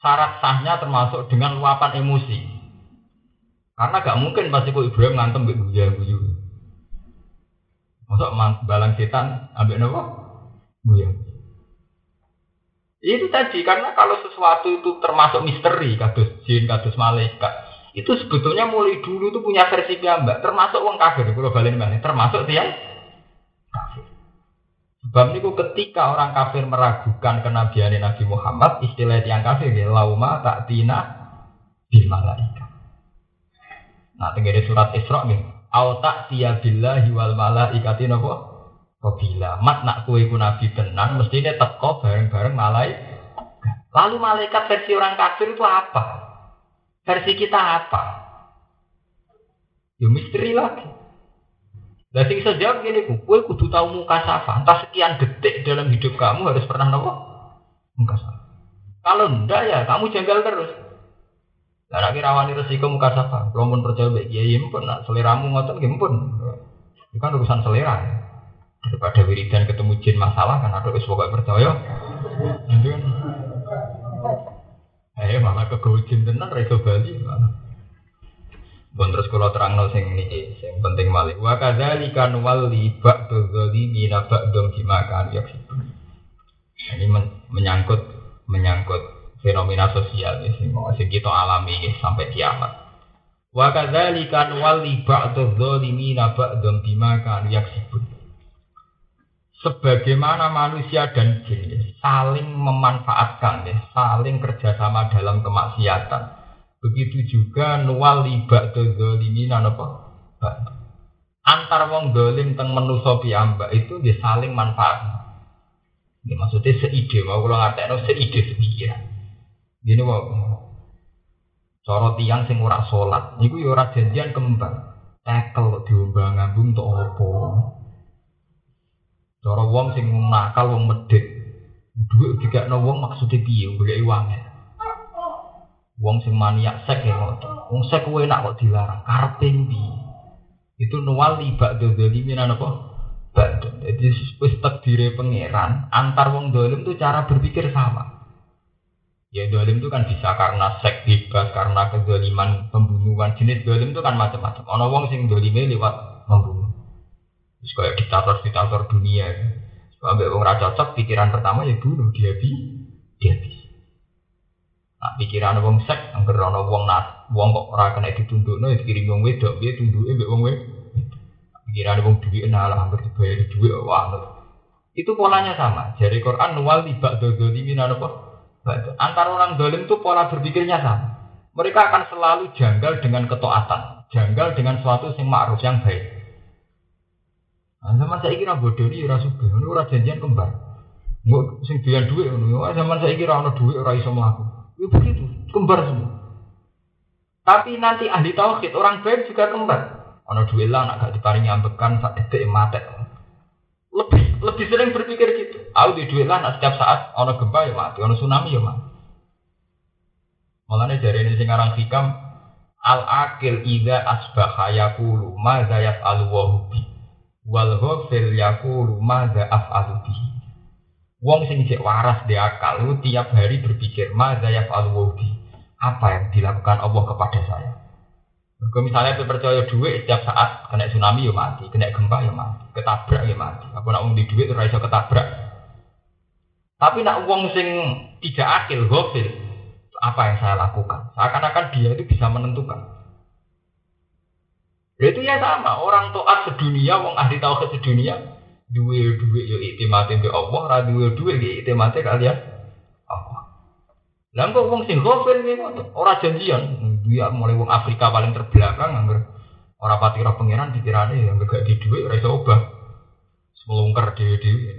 syarat sahnya termasuk dengan luapan emosi. Karena gak mungkin pasti kok Ibrahim ngantem beguya guyu. Masuk balang setan ambil nopo? Buyang. Itu tadi karena kalau sesuatu itu termasuk misteri, kados jin, kados malaikat, itu sebetulnya mulai dulu itu punya versi mbak, termasuk wong kafir, kalau balik mana, termasuk dia kafir. Sebab itu ketika orang kafir meragukan kenabian Nabi Muhammad, istilah yang kafir ya lauma tak tina di malaikat. Nah, tinggal surat Isra nih, au tak tiya billahi wal malaikati napa Bila mat nak kue ku nabi tenan mestinya teko bareng-bareng malaikat. Lalu malaikat versi orang kafir itu apa? Versi kita apa? Ya misteri lagi. Nah, sing jawab gini, kue kudu tahu muka safa. Entah sekian detik dalam hidup kamu harus pernah nopo muka safa. Kalau enggak ya kamu janggal terus. Lah nek rawani resiko muka sapa, kalau pun percaya baik kiai pun nak seleramu ngoten nggih pun. Itu kan urusan selera. Ya. Daripada wiridan ketemu jin masalah kan ada wis pokoke percaya. Itu kan. Eh malah kegojin tenan ra iso bali malah. Bon terus kalau terang no sing ini, sing penting malih. Wa kadzalika nuwalli ba'du dzalimina ba'dum bima kan yaksibun. Ini menyangkut menyangkut fenomena sosial ya sing sing kita alami ya, sampai kiamat. Wa kadzalika nuwalli ba'dadh dzalimina ba'dhan bima kanu yaksibun. Sebagaimana manusia dan jin saling memanfaatkan ya, saling kerjasama dalam kemaksiatan. Begitu juga nuwalli ba'dadh dzalimina napa? Antar wong dolim teng menusa piyambak itu dia saling manfaat. Ini maksudnya seide, mau kalau ngatekno seide sepikiran. Gini kok. Cara tiang sing ora salat, niku ya ora janjian kembang. Tekel diombang ngambung tok apa. Cara wong sing nakal wong medhit. Dhuwit dikekno wong maksude piye golek uange. Wong sing maniak sek ya ngoten. Wong sek kuwi enak kok dilarang, karepe piye? Itu nuwal libak dzalimin apa? Ba'd. Jadi wis takdire pangeran, antar wong dolim itu cara berpikir sama. Ya dolim itu kan bisa karena seks bebas, karena kedoliman pembunuhan. Jenis dolim itu kan macam-macam. Ono wong sing dolime lewat membunuh. Terus kayak diktator-diktator dunia. Sampai wong raja cocok, pikiran pertama ya bunuh, dia bi, dia bi. Nah, pikiran wong seks, angker ono wong nat, wong kok ora kena ditundukno ya dikirim wong wedok, dia tunduke mbek wong wedok. Pikiran wong duwe nah hampir dibayar duit wah. Itu polanya sama. Jadi Quran nuwal tibak dodolimin apa? Antara orang dolim itu pola berpikirnya sama. Mereka akan selalu janggal dengan ketaatan, janggal dengan suatu yang ma'ruf yang baik. Nah, zaman saya kira bodoh ini rasa suka, ini ora janjian kembar. Nggak sing duit ngono. Zaman saya kira ana duit ora iso. Ya begitu, kembar semua. Tapi nanti ahli tauhid orang baik juga kembar. Ana duit lah nak gak diparingi ambekan sak detik mati lebih lebih sering berpikir gitu. Aku di duit lah, setiap saat ono gempa ya mati, ono tsunami ya mati. Malah dari ini sekarang hikam al akil ida asbaha yakulu ma zayaf al wahubi wal ghafil yakulu ma zayaf alubi. Wong sing cek waras di akal lu tiap hari berpikir ma zayaf al wahubi apa yang dilakukan Allah kepada saya. Kalau misalnya percaya duit setiap saat kena tsunami ya mati, kena gempa ya mati, ketabrak ya mati. Aku nak uang di duit itu rasa ketabrak. Tapi nak uang sing tidak akil, gofil, apa yang saya lakukan? Seakan-akan dia itu bisa menentukan. Itu ya sama, orang toat sedunia, wong ahli tauhid sedunia, duwe yo iktimate be Allah, ra duwe duwe yo iktimate kalian Allah. Lah kok wong sing gofil ki ora janjian, dia mulai wong Afrika paling terbelakang anggar ora pati roh pangeran dikirane yang gak di duwe ora iso obah. Melungker dhewe-dhewe.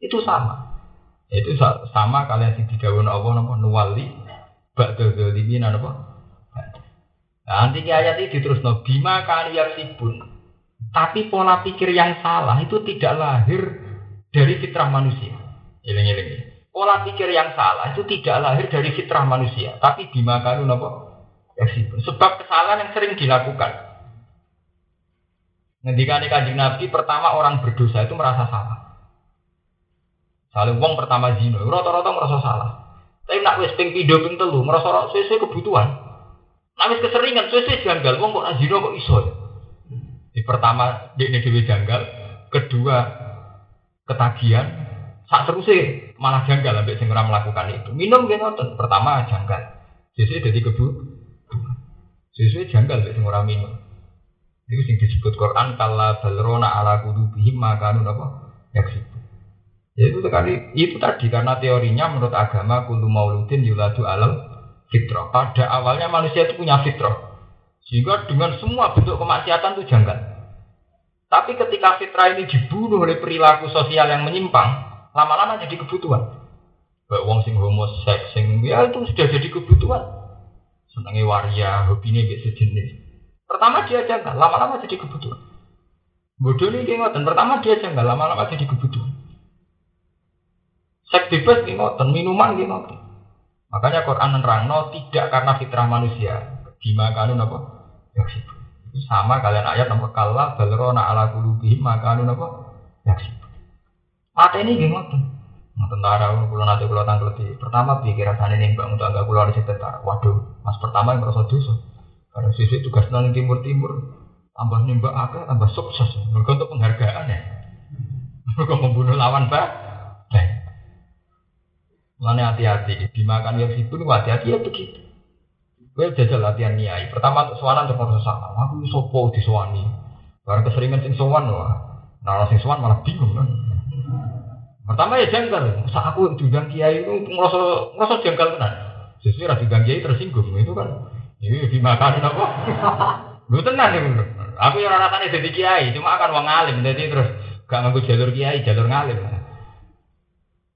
Itu sama. Itu sama kalian sing didhawuhi Allah napa nuwali ba'da zalimin napa Nah, nanti ayat ini terus no bima kan sibun. Tapi pola pikir yang salah itu tidak lahir dari fitrah manusia. Ini ini. Pola pikir yang salah itu tidak lahir dari fitrah manusia, tapi bima nopo sibun. Sebab kesalahan yang sering dilakukan. Ngendikane kanjeng Nabi pertama orang berdosa itu merasa salah. Saling wong pertama zina, rata-rata merasa salah. Tapi nak wis ping pindho ping telu merasa sesuai kebutuhan. Nangis keseringan, sesuai janggal, wong kok azino kok iso. Di pertama dia ini dewi janggal, kedua ketagihan, saat terusnya malah janggal sampai segera melakukan itu. Minum gitu pertama janggal, sesuai jadi kebu, sesuai janggal sampai segera minum. Itu sing disebut Quran kala balrona ala kudubihim makanun apa? Yaksibu. Ya itu sekali itu tadi karena teorinya menurut agama kulu mauludin yuladu alam fitrah. Pada awalnya manusia itu punya fitrah. Sehingga dengan semua bentuk kemaksiatan itu janggal. Tapi ketika fitrah ini dibunuh oleh perilaku sosial yang menyimpang, lama-lama jadi kebutuhan. Baik wong sing homoseks, sing ya itu sudah jadi kebutuhan. Senangnya waria, hobinya kayak sejenis. Pertama dia janggal, lama-lama jadi kebutuhan. Bodoh ini ngoten, pertama dia janggal, lama-lama jadi kebutuhan. Seks bebas ngoten, minuman ngoten. Makanya Quran menerangno tidak karena fitrah manusia. Bima kanun apa? Yaksibu. Sama kalian ayat nomor kalla balrona ala kulubihim makanun apa? Yaksibu. Mata ini gimana? Nah, tentara kulo nanti kulo tanggal di pertama pikir rasanya nih mbak untuk agak kulo ada tentara. Waduh, mas pertama yang merasa dosa. Karena sisi tugas nang timur timur tambah nimbak agak tambah sukses. Mereka untuk penghargaan ya. Mereka membunuh lawan bah. Mana hati-hati, dimakan yang sibuk, hati-hati ya begitu. Gue jajal latihan niai. Pertama untuk sowanan untuk merasa sama. Aku sopo di sowani. Karena keseringan sing sowan wah. Nah sing sowan malah bingung kan. Pertama ya janggal. Masa aku diundang kiai itu ngerasa ngerasa janggal kan. Sesuai rasa diundang kiai tersinggung itu kan. Ini dimakan apa? Lu tenang ya Aku yang rasanya jadi kiai, cuma akan wong alim jadi terus gak nganggo jalur kiai, jalur ngalim.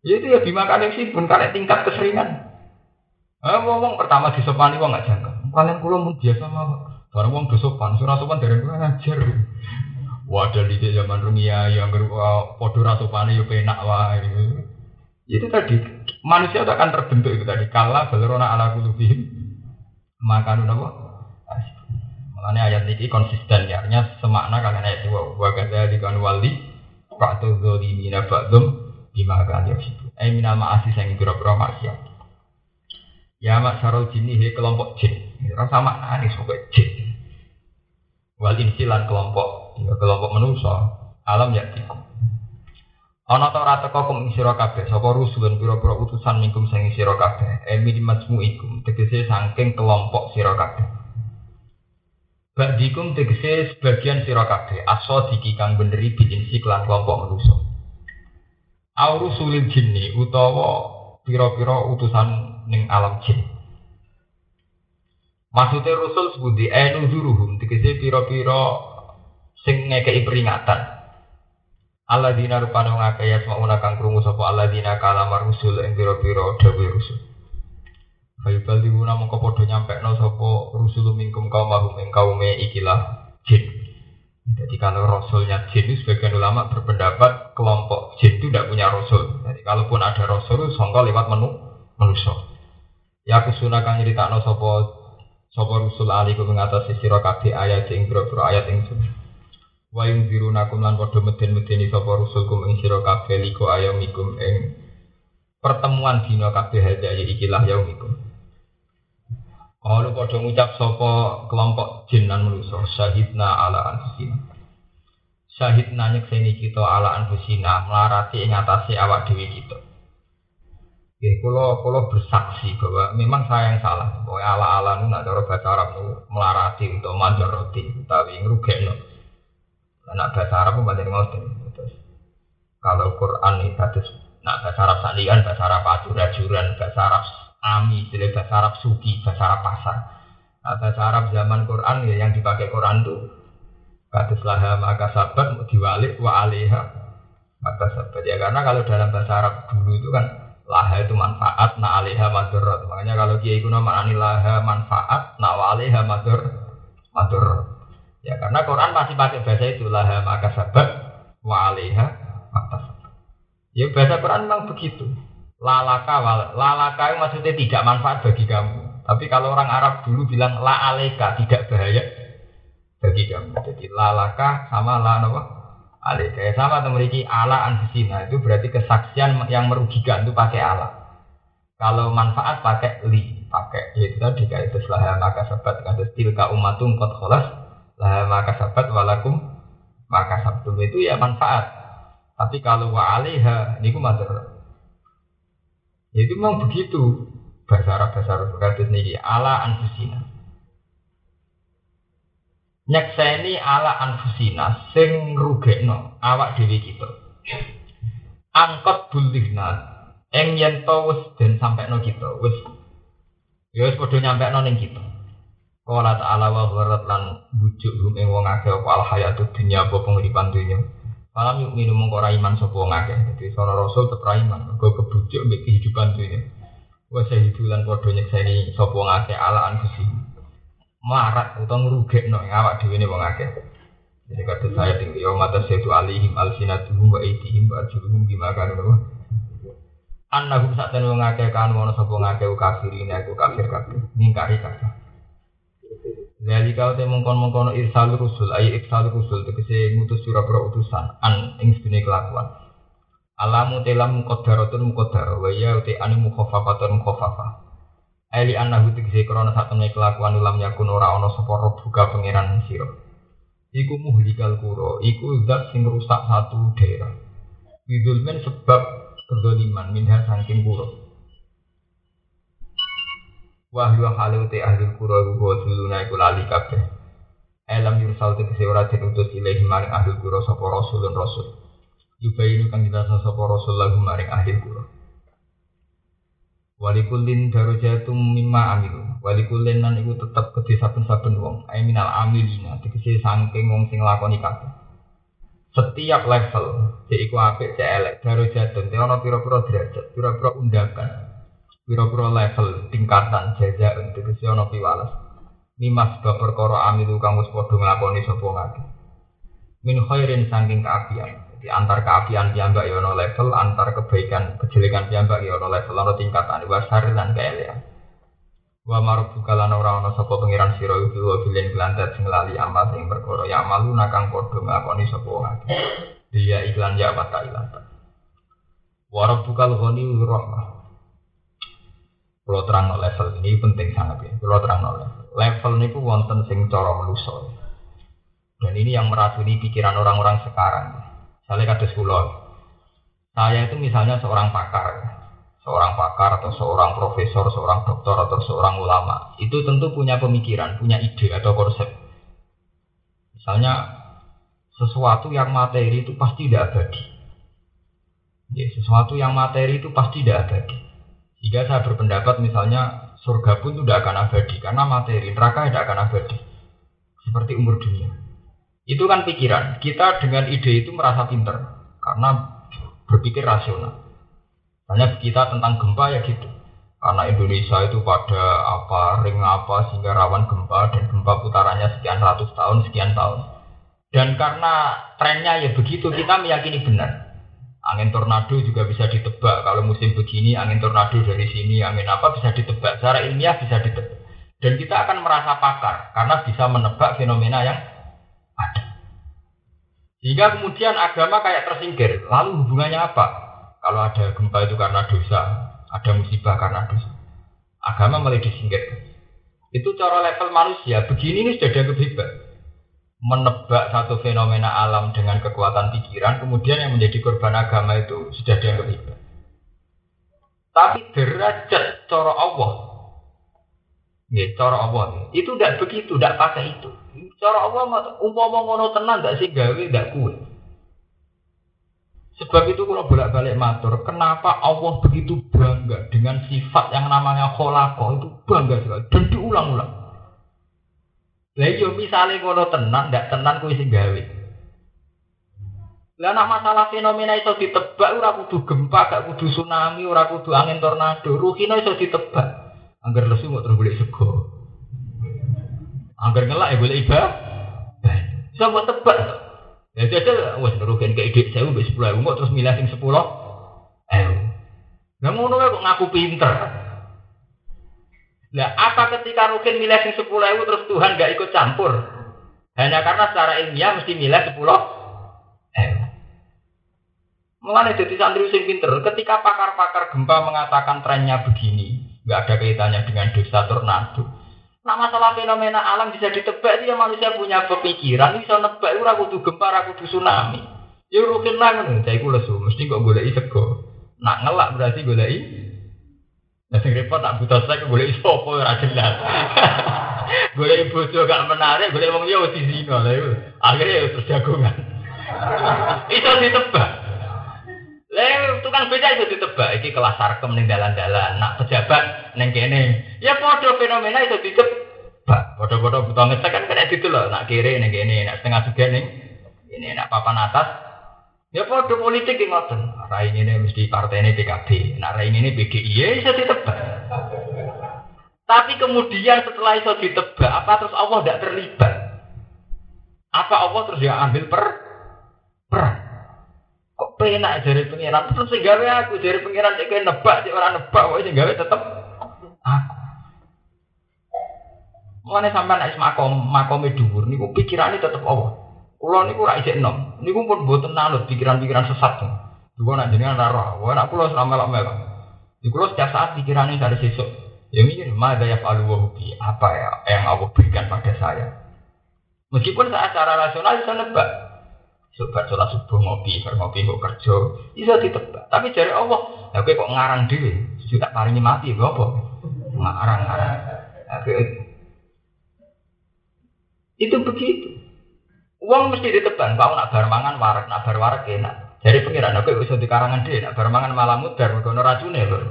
Ya itu ya dimakan yang sibun karena tingkat keseringan. Ah, ngomong pertama di sopan wong gak jangka. Kalian kulo mun biasa mah. Barang wong sopan, surah sopan dari gue ngajar. Wadah di zaman dunia yang berupa podo rasopane yo penak wae. Itu tadi manusia akan terbentuk itu tadi kala balerona ala kulubihim makan apa? Makanya ayat ini konsisten ya, artinya semakna kalian ayat itu wa kata di kan wali pak tuh zolimina ba'dum bima akan situ. Eh minal ma'asi sayang biro-biro maksiat. Ya mak sarul jini he kelompok jin. Makna nih sobat jin. Wal insilan kelompok, ya kelompok manusia alam ya tiku. Ana ta ora teka kum sira kabeh sapa rusulun pira-pira utusan mingkum sing sira kabeh. Emi di ikum tegese saking kelompok sira kabeh. Badikum tegese sebagian sira kabeh aso diki kang beneri bidin siklan kelompok manusia sulil jinni utawa pira-pira utusan ning alam jin. Maksudnya Rasul sebuti enu zuruhum tegese pira-pira sing ngekei peringatan. Allah dina rupane ngake ya semua kang krungu sapa Allah dina kalamar rusul ing pira-pira dawuh rusul. Fayubal diwuna mongko padha nyampekno sapa rusul mingkum kaum mahum ing ikilah jin. Jadi kalau rasulnya jin itu sebagian ulama berpendapat kelompok jin itu tidak punya rasul. Jadi kalaupun ada rasul, songkol lewat menu manusia. Ya aku sunah kang no sopo sopo rusul ali ku mengatasi sira kabeh ayat ing boro ayat ing sun. Wa ing dirunakum lan padha meden-medeni sapa rusul kum ing sira kabeh liko ayamikum ing pertemuan dina kabeh hada ikilah yaumikum. Kalau pada ngucap sopo kelompok jin dan manusia syahidna ala anfusina. Syahidna nyekseni kita ala anfusina melarati ing atase awak dewi kita. Ya, kalau kalau bersaksi bahwa memang saya yang salah. Bahwa ala-ala nu nak cara bahasa Arab nu melarati atau roti, tapi ngrugekno. Nak bahasa Arab pun banyak. Terus kalau Quran hadis nak bahasa Arab salian, bahasa Arab ajuran, bahasa Arab ami, jadi bahasa Arab suki, bahasa Arab pasar. Nah, bahasa Arab zaman Quran ya yang dipakai Quran tuh kata laha maka sabat diwalik wa alaiha. Maka sabat ya karena kalau dalam bahasa Arab dulu itu kan laha itu manfaat na alaiha madorot. Makanya kalau kiai kuno maknani laha manfaat na alaiha mador mador ya karena Quran masih pakai bahasa itu laha maka sabat wa alaiha maka sabat ya bahasa Quran memang begitu lalaka lalaka itu maksudnya tidak manfaat bagi kamu. Tapi kalau orang Arab dulu bilang la aleka tidak bahaya bagi kamu. Jadi lalaka sama la apa? Alih kayak sama memiliki ala anfusina. Itu berarti kesaksian yang merugikan itu pakai ala. Kalau manfaat pakai li pakai yaitu tadi kayak itu lah maka sabat. Kata tilka umatum kot kholas lah maka sabat walakum maka sabtum. Itu ya manfaat. Tapi kalau wa ini mater ya itu memang begitu bahasa Arab bahasa Arab kata ini ala anfusina nyekseni ala anfusina sing rugekno awak dhewe kita. Angkot bulihna eng yen to wis den sampekno kita, wis ya wis padha nyampekno ning kita. Qala ta'ala wa lan bujuk hum wong akeh apa al hayatud dunya apa penguripan dunya. Malam yuk minum mongko iman sapa wong akeh. Dadi sono rasul tetep iman, mergo kebujuk mbek kehidupan dunya. Wa sahidulan padha nyekseni sapa wong akeh ala anfusina marat utawa ngrugekno awak dhewe ne wong akeh. Jadi kata saya tinggi yo mata setu alihim alsinatuhum wa aitihim wa arjuluhum bima kanu wa annahum sak ten wong akeh kan ono sapa ngakeh kafirin aku kafir kabeh ningkari kabeh. Jadi kau teh mengkon-mengkon irsal rusul, ayi irsal rusul tegese ngutus pira-pira utusan an ing sedune kelakuan. Alamu telam muqaddaratun muqaddar wa ya uti anu mukhaffafatun mukhaffafah. Eli anahu tegese krana satune kelakuan ulam yakun ora ana sapa buka pangeran sira. Iku muhlikal kuro, iku zat sing rusak satu daerah. Bidulmen sebab kedoliman minha saking kuro. Wahyu halu te ahli kuro iku goduluna iku lali kabeh. Elam yursal tegese ora diutus ilahi maring ahli kuro sapa rasulun rasul. Yubayinu kang dirasa sapa rasul lagu maring ahli kuro. Walikullin darajatum mimma amilu. Walikullin nan iku tetep kedhe saben-saben wong. Ai minal amilina tegese saking wong sing lakoni kabeh. Setiap level cek iku apik cek elek darajatun te ana pira-pira derajat, pira-pira undakan. Pira-pira level tingkatan jaja tegese ana piwales. Mimas sebab perkara amilu kang wis padha nglakoni sapa ngake. Min khairin saking kaapian. Di antar keapian piyambak ya ono level, antar kebaikan kejelekan piyambak ya ono level, ono tingkatan wa syaril lan kaelian. Wa marubuka lan ora ono sapa pangeran sira iku wa bilen gelandat sing lali amal sing perkara ya malu nakang padha nglakoni sapa wong akeh. Dia iklan ya wa ta'ala. Wa rabbukal ghani rahmah. Kalau terang no level ini penting sangat ya. Kalau terang no level. Level ini pun wonten sing cara meluso. Dan ini yang meracuni pikiran orang-orang sekarang. Misalnya kata sekolah, saya itu misalnya seorang pakar, seorang pakar atau seorang profesor, seorang doktor atau seorang ulama, itu tentu punya pemikiran, punya ide atau konsep. Misalnya sesuatu yang materi itu pasti tidak abadi. Ya, sesuatu yang materi itu pasti tidak abadi. Jika saya berpendapat misalnya surga pun tidak akan abadi karena materi, neraka tidak akan abadi. Seperti umur dunia. Itu kan pikiran. Kita dengan ide itu merasa pinter karena berpikir rasional. Hanya kita tentang gempa ya gitu. Karena Indonesia itu pada apa ring apa sehingga rawan gempa dan gempa putarannya sekian ratus tahun, sekian tahun. Dan karena trennya ya begitu, kita meyakini benar. Angin tornado juga bisa ditebak. Kalau musim begini, angin tornado dari sini, angin apa bisa ditebak. Secara ilmiah bisa ditebak. Dan kita akan merasa pakar karena bisa menebak fenomena yang ada. Sehingga kemudian agama kayak tersingkir. Lalu hubungannya apa? Kalau ada gempa itu karena dosa, ada musibah karena dosa. Agama mulai disingkirkan. Itu cara level manusia. Begini ini sudah dianggap hebat. Menebak satu fenomena alam dengan kekuatan pikiran, kemudian yang menjadi korban agama itu sudah dianggap hebat. Tapi derajat cara Allah. Ya, cara Allah. Itu tidak begitu, tidak pakai itu. Cara Allah umpama ngono tenan tidak sih gawe tidak kuat. Sebab itu kalau bolak-balik matur, kenapa Allah begitu bangga dengan sifat yang namanya kholako itu bangga sekali dan diulang-ulang. Lah yo iya, misale ngono tenan, ndak tenan kuwi sing gawe. Lah masalah fenomena iso ditebak ora kudu gempa, gak kudu tsunami, ora kudu angin tornado, ruhino iso ditebak. Angger lesu mau terus golek sego. Angger ngelak ya golek iba. Coba tebak. Ya jajal wis nuruhin ke ide 1000 mbek 10000 kok terus milih sing 10. Eh. Lah ngono kok ngaku pinter. Lah apa ketika Rukin milih sing 10.000 terus Tuhan gak ikut campur? Hanya karena secara ilmiah mesti milih 10 eh. Mulane jadi santri sing pinter, ketika pakar-pakar gempa mengatakan trennya begini, nggak ada kaitannya dengan dosa tornado. Nah masalah fenomena alam bisa ditebak dia manusia punya pemikiran bisa nebak ora kudu gempa ora kudu tsunami. Ya rukin lah saya lesu, mesti kok goleki sego. Nak ngelak berarti Nah, sing repot tak buta saya golek sapa ora jelas. golek bojo gak menarik, golek wong liya di zina lha Akhirnya ya terus jagongan. Itu ditebak. Lah tukang beca itu ditebak iki kelas sarkem ning dalan-dalan, nak pejabat ning kene. Ya padha fenomena itu ditebak. Padha-padha buta ngecek kan kena gitu loh, nak kiri ning kene, nak setengah juga ning ini nak papan atas Ya pada politik yang ngoten. Rai ini mesti partai ini PKB, nah rai ini PDI, ya bisa ditebak. Tapi kemudian setelah itu ditebak, apa terus Allah tidak terlibat? Apa Allah terus dia ambil per peran? Kok penak dari pengiran? Terus gawe aku dari pengiran cek nebak, cek orang nebak, kok gawe tetap aku. Mulane sampean nek makom makome dhuwur niku pikirane tetep Allah. Kulo niku ora isih enom. Niku pun mboten nanut pikiran-pikiran sesat. Dua nak jenengan roh. Wah nak kulo melok-melok. Di kulo setiap saat pikirannya dari sesuk. Ya mikir, mada ya falu Apa ya yang Allah berikan pada saya? Meskipun saya secara rasional bisa nebak. Sobat sholat subuh ngopi, ngopi kok kerja, bisa ditebak. Tapi dari Allah, ya kok ngarang dhewe, sudah paringi mati, apa? Ngarang-ngarang. Itu begitu. Uang mesti ditebang, kau nak bar mangan warak, nak bar warak enak. Jadi pengiran aku bisa di karangan dia, nak bar mangan malah mudar, mereka racunnya loh.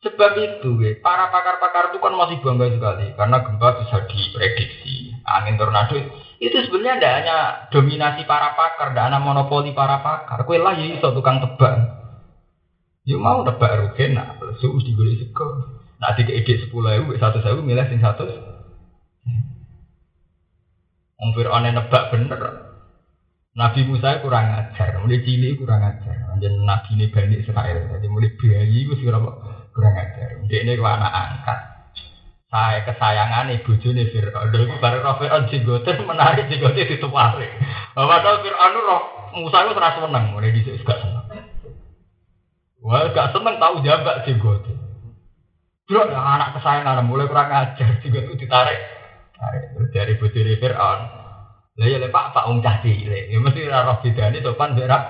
Sebab itu, para pakar-pakar itu kan masih bangga sekali karena gempa bisa diprediksi, angin tornado itu sebenarnya tidak hanya dominasi para pakar, tidak hanya monopoli para pakar. Kue lah ya iso tukang tebak. Ya mau tebak rugen, nak lesu boleh sego. Nak tiga ide sepuluh ribu, satu ribu milih sing satu. Wong Fir'aun nebak bener. Nabi Musa kurang ajar, mulai cilik kurang ajar. Jadi Nabi ini Bani Israel, jadi mulai bayi itu sih kurang ajar. Dia ini anak angkat. Saya kesayangan ibu juni Fir'aun. Lalu baru roh Fir'aun jigoten menarik jigoten itu. Bapak tahu Fir'aun roh Musa itu terasa menang, mulai di gak seneng. Wah, gak seneng tahu jambak jigoten. Bro, anak kesayangan mulai kurang ajar, jigoten ditarik. Dari bujuri Fir'aun. Lah ya Pak Pak wong cah cilik. Ya mesti roh bedane sopan berak.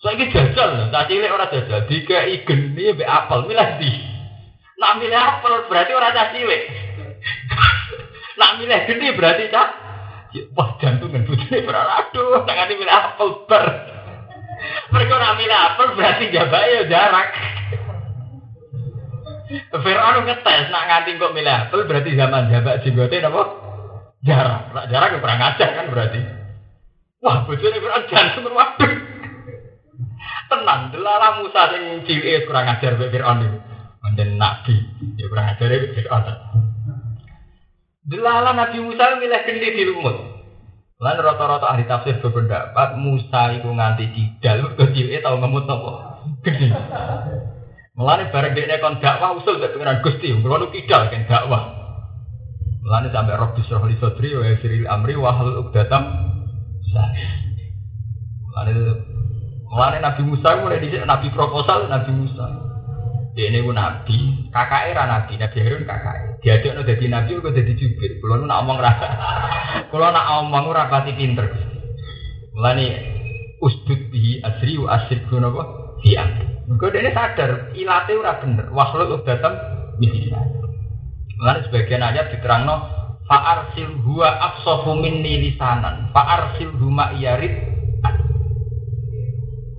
Saiki jajal, cah cilik ora jajal. Dikai geni mbek apel milih di. Nak milih apel berarti ora cah cilik. Nak milih geni berarti cah Wah jantungan bujuri Fir'aun. Aduh, nak nganti milih apel ber. Mereka nak milih apel berarti jabai ya jarak. Fir'aun ngetes nak nganti kok milih berarti zaman jabak jenggote napa? Jarang. Nak jarang ya perang ajar kan berarti. Wah, bojone Fir'aun jantung waduh. Tenang, delala Musa sing cilik kurang ajar mbek Fir'aun iki. Nabi, ya kurang ajar mbek Fir'aun. Delala Nabi Musa milih gendi di lumut. Lan rata-rata ahli tafsir berpendapat Musa itu nganti kidal kecil tau ngemut nopo. Gede. Mulane bareng dekne kon dakwah usul gak pengenan Gusti, kula nu kidal kan dakwah. Mulane sampai Rabbi Syrah li Sadri wa Yasiril Amri wa hal uqdatam Mulane mulane Nabi Musa mulai dhisik Nabi proposal Nabi Musa. Dia ini nabi, kakak era nabi, nabi Harun kakak. Diajak no jadi nabi, kok jadi jubir. Kalau nak omong rasa, kalau nak omong rapati pinter. Mulane usdud bihi asri wa asri? Fi amri. Mergo dene sadar ilate ora bener. Wahlul uqdatam min lisani. Mulane sebagian ayat diterangno fa'arsil huwa afsahu minni lisanan fa'arsil huma yarid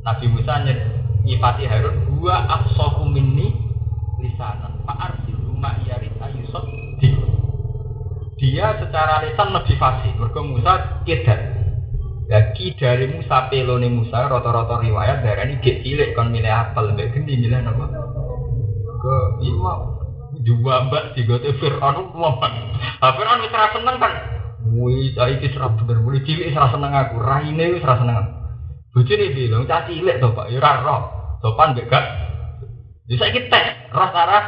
Nabi Musa nyifati Harun huwa afsahu minni lisanan fa'arsil huma yarid ayusad dia secara lisan lebih fasih mergo Musa Lagi dari Musa pelone Musa rata-rata riwayat darah ini gak cilik kon milih apel mbak gendi milih apa? Ke iya juga mbak di gote Fir'aun. Ah Fir'aun wis seneng kan. Wih, saya iki serap bener mulai cilik serap seneng aku. Raine wis ra seneng. Bojone bilang cah cilik to Pak, ya ora roh. Sopan mbek gak. Ya saiki tes, roh sarah.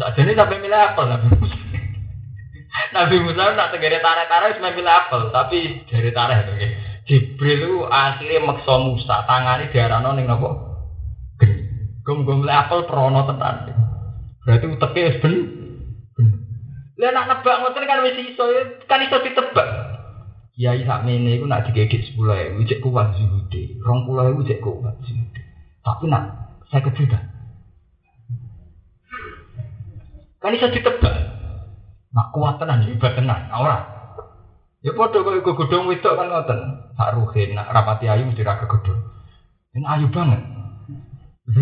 Sakjane sampai milih apel Musa. Nabi Musa nak tegere tarik-tarik cuma milih apel, tapi dari tarik itu. Jibril itu akhirnya maksa Musa, tangannya diarano ning nopo? Geni. Gum-gum milih apel perono tenan. Berarti uteke wis ben. Lah nak nebak ngoten kan wis iso, kan iso ditebak. Kiai sakmene iku nak digegit 10.000 cek kuat zuhude. 20.000 cek kuat zuhude. Tapi nak saya juta. Kan iso ditebak. Nak kuat tenan hebat tenan, ora. Ya padha kok iku godhong wedok kan ngoten. Sak ruhin nak rapati ayu mesti ra. Ini ayu banget.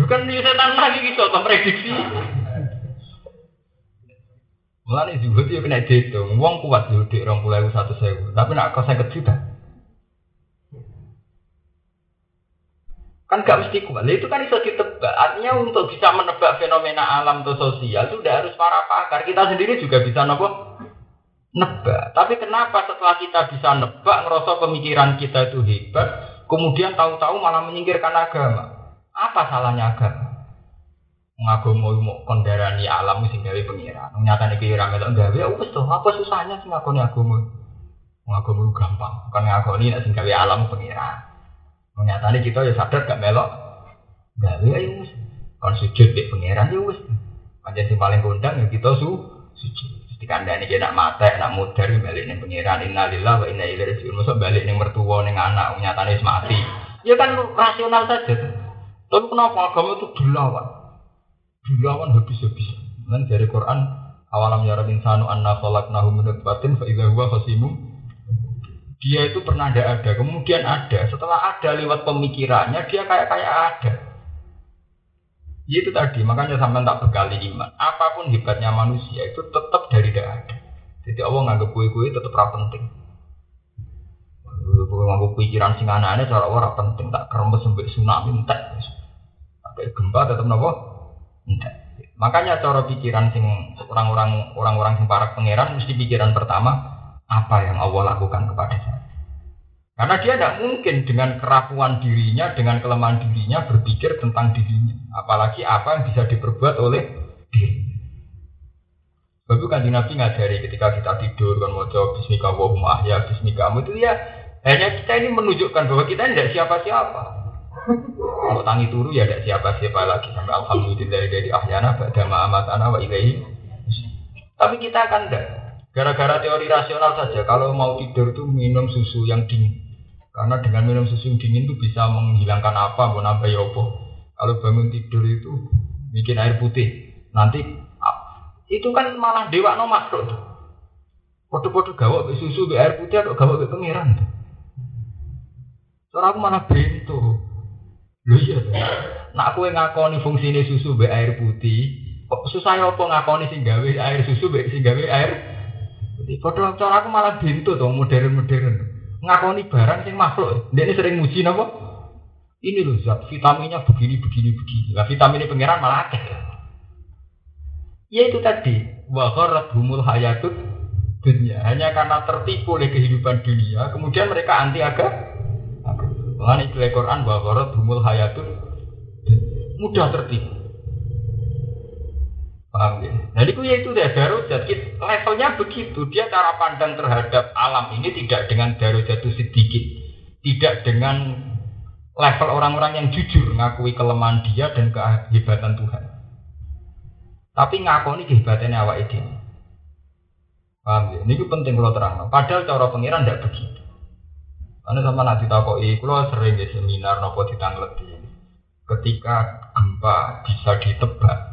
Kan ini setan lagi gitu, atau prediksi. Mulane zuhud ya kena dihitung. Wong kuat zuhud rong satu. Tapi nak kau saya juta. Kan gak mesti kuat. itu kan bisa ditebak. Artinya untuk bisa menebak fenomena alam atau sosial itu harus para pakar. Kita sendiri juga bisa nopo nebak. Tapi kenapa setelah kita bisa nebak, ngerasa pemikiran kita itu hebat, kemudian tahu-tahu malah menyingkirkan agama? Apa salahnya agama? ngagomo mau kondarani alam sing gawe pengiran. Nyatane ki ora melok gawe ya wis to, apa susahnya sing ngakoni agama? Ngagomo gampang, kan ngakoni nek sing gawe alam pengiran. Nyatane kita ya sadar gak melok gawe ya wis. Kon sujud di pengiran ya wis. Pancen sing paling kondang ya kita su sujud. Dikandani ki nak mate, nak mudar balik ning pengiran innalillahi wa inna ilaihi raji'un. Mosok balik ning mertua ning anak nyatane wis mati. Ya kan rasional saja. Tapi kenapa agama itu dilawan? dilawan habis-habis. Dan dari Quran awalam ya insanu anna khalaqnahu min nutfatin fa idza huwa khasimun dia itu pernah ada ada, kemudian ada. Setelah ada lewat pemikirannya, dia kayak kayak ada. Ya itu tadi, makanya sampai tak berkali iman. Apa pun hebatnya manusia itu tetap dari tidak ada. Jadi Allah nganggap kue-kue tetap ra penting. Nganggap pikiran sing aneh cara orang penting tak kerembes sampai tsunami entek. Sampai gempa tetap nopo Enggak. Makanya cara pikiran sing orang-orang orang-orang sing para pangeran mesti pikiran pertama apa yang Allah lakukan kepada saya. Karena dia tidak mungkin dengan kerapuan dirinya, dengan kelemahan dirinya berpikir tentang dirinya. Apalagi apa yang bisa diperbuat oleh dirinya. Itu kan Nabi ngajari ketika kita tidur kan mau jawab Bismika wa ya Bismika itu ya hanya kita ini menunjukkan bahwa kita tidak siapa-siapa. Kalau tangi turu ya tidak siapa-siapa lagi sampai alhamdulillah dari ahyana pada amat anak wa ilahi. Tapi kita akan tidak. Gara-gara teori rasional saja, kalau mau tidur itu minum susu yang dingin. Karena dengan minum susu yang dingin itu bisa menghilangkan apa, mau nambah ya apa. Kalau bangun tidur itu bikin air putih. Nanti itu kan malah dewa no makhluk. Foto-foto gawak susu be air putih atau gawak be pengiran. Soalnya aku malah bentuk. Lho iya. Nak kowe ngakoni fungsine susu mbek air putih, susah apa ngakoni sing gawe air susu mbek sing gawe air Padha cara aku malah bintu to modern-modern. Ngakoni barang sing makhluk. Dia sering muji napa? Ini loh zat vitaminnya begini begini begini. Lah vitaminnya pangeran malah akeh. Ya itu tadi, wa humul hayatut dunia. Hanya karena tertipu oleh kehidupan dunia, kemudian mereka anti agama Mengenai Quran bahwa korot humul hayatun mudah tertipu. Paham ya? Nah itu ya itu deh darujat. Levelnya begitu. Dia cara pandang terhadap alam ini tidak dengan darujat itu sedikit. Tidak dengan level orang-orang yang jujur ngakui kelemahan dia dan kehebatan Tuhan. Tapi ngakoni kehebatannya awak itu. Paham ya? Ini penting kalau terang. Padahal cara pengiran tidak begitu. Karena sama nanti takoi, kalau sering di seminar nopo ditangleti. Ketika gempa bisa ditebak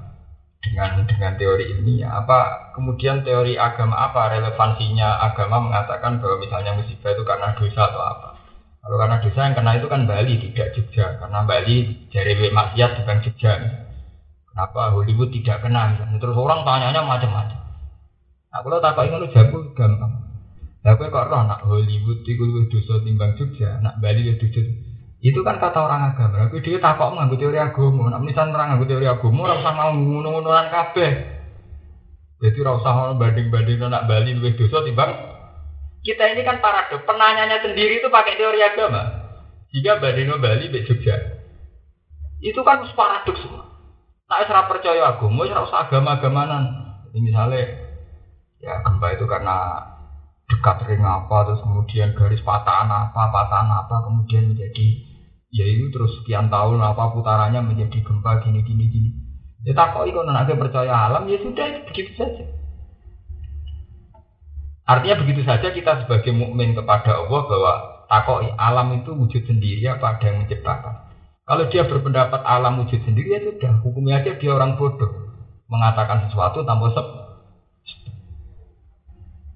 dengan dengan teori ilmiah, apa kemudian teori agama apa relevansinya agama mengatakan bahwa misalnya musibah itu karena dosa atau apa? Kalau karena dosa yang kena itu kan Bali tidak Jogja, karena Bali jari maksiat bukan Jogja. Kenapa Hollywood tidak kena? Terus orang tanyanya macam-macam. Nah, kalau tak kok ingin jago gampang. Lah kok roh nak Hollywood iku luwih dosa timbang Jogja, nak Bali ya dosa. Itu kan kata orang agama. Kowe dhewe takok nganggo teori agama, nak menisan orang nganggo teori agama ora usah mau ngono-ngonoan. Jadi ora usah ono banding-banding nak Bali luwih dosa timbang kita ini kan paradok. Penanyanya sendiri itu pakai teori agama. Jika Badino Bali be Jogja. Itu kan paradok semua. Tak serap percaya agama, ora usah agama-agamanan. Misalnya ya gempa itu karena dekat ring apa terus kemudian garis patahan apa patahan apa kemudian menjadi ya itu terus sekian tahun apa putarannya menjadi gempa gini gini gini. Ya tak kok ikut nanti percaya alam ya sudah begitu saja. Artinya begitu saja kita sebagai mukmin kepada Allah bahwa takoi alam itu wujud sendiri apa ada yang menciptakan. Kalau dia berpendapat alam wujud sendiri ya sudah hukumnya aja dia orang bodoh. Mengatakan sesuatu tanpa sebab.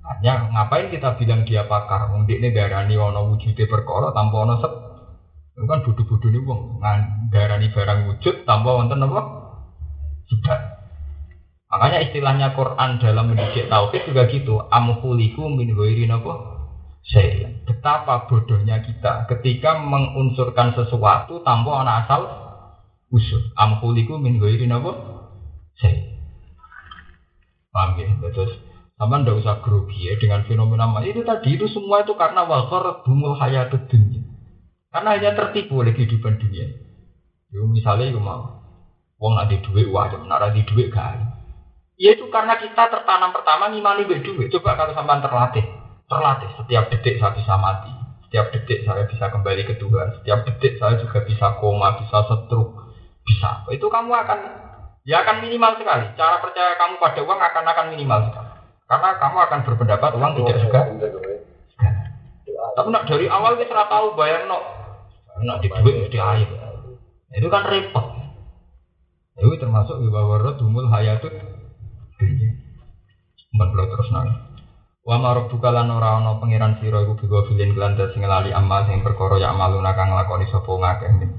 Hanya ngapain kita bilang dia pakar? Wong ini darani ono wujude perkara tanpa ono sep. Itu kan bodoh-bodoh nih wong darani barang wujud tanpa wonten apa? Tidak. Makanya istilahnya Quran dalam mendidik tauhid juga gitu. Amhuliku min ghairi napa? Saya. Betapa bodohnya kita ketika mengunsurkan sesuatu tanpa ana asal usul. Amhuliku min ghairi napa? Saya. Paham ya? Terus sama ndak usah grogi ya dengan fenomena itu tadi itu semua itu karena wakar bumul hayat dunia. Karena hanya tertipu oleh kehidupan dunia. Yo misalnya itu mau uang ada duit wajib, nara di duit gak Ya itu karena kita tertanam pertama ngimani duit duit. Coba kalau sampai terlatih, terlatih setiap detik saya bisa mati, setiap detik saya bisa kembali ke Tuhan, setiap detik saya juga bisa koma, bisa setruk, bisa. Itu kamu akan ya akan minimal sekali. Cara percaya kamu pada uang akan akan minimal sekali. Karena kamu akan berpendapat uang tidak suka. Tapi nak dari awal kita tahu bayar no, nak di duit mesti air. Itu kan repot. Itu termasuk di bawah dumul hayatut dunia. Mbak terus nang. Wa marok buka lan ora ana pangeran sira iku biwa bilin kelanda sing lali amal sing perkara ya amaluna kang lakoni sapa ngakeh.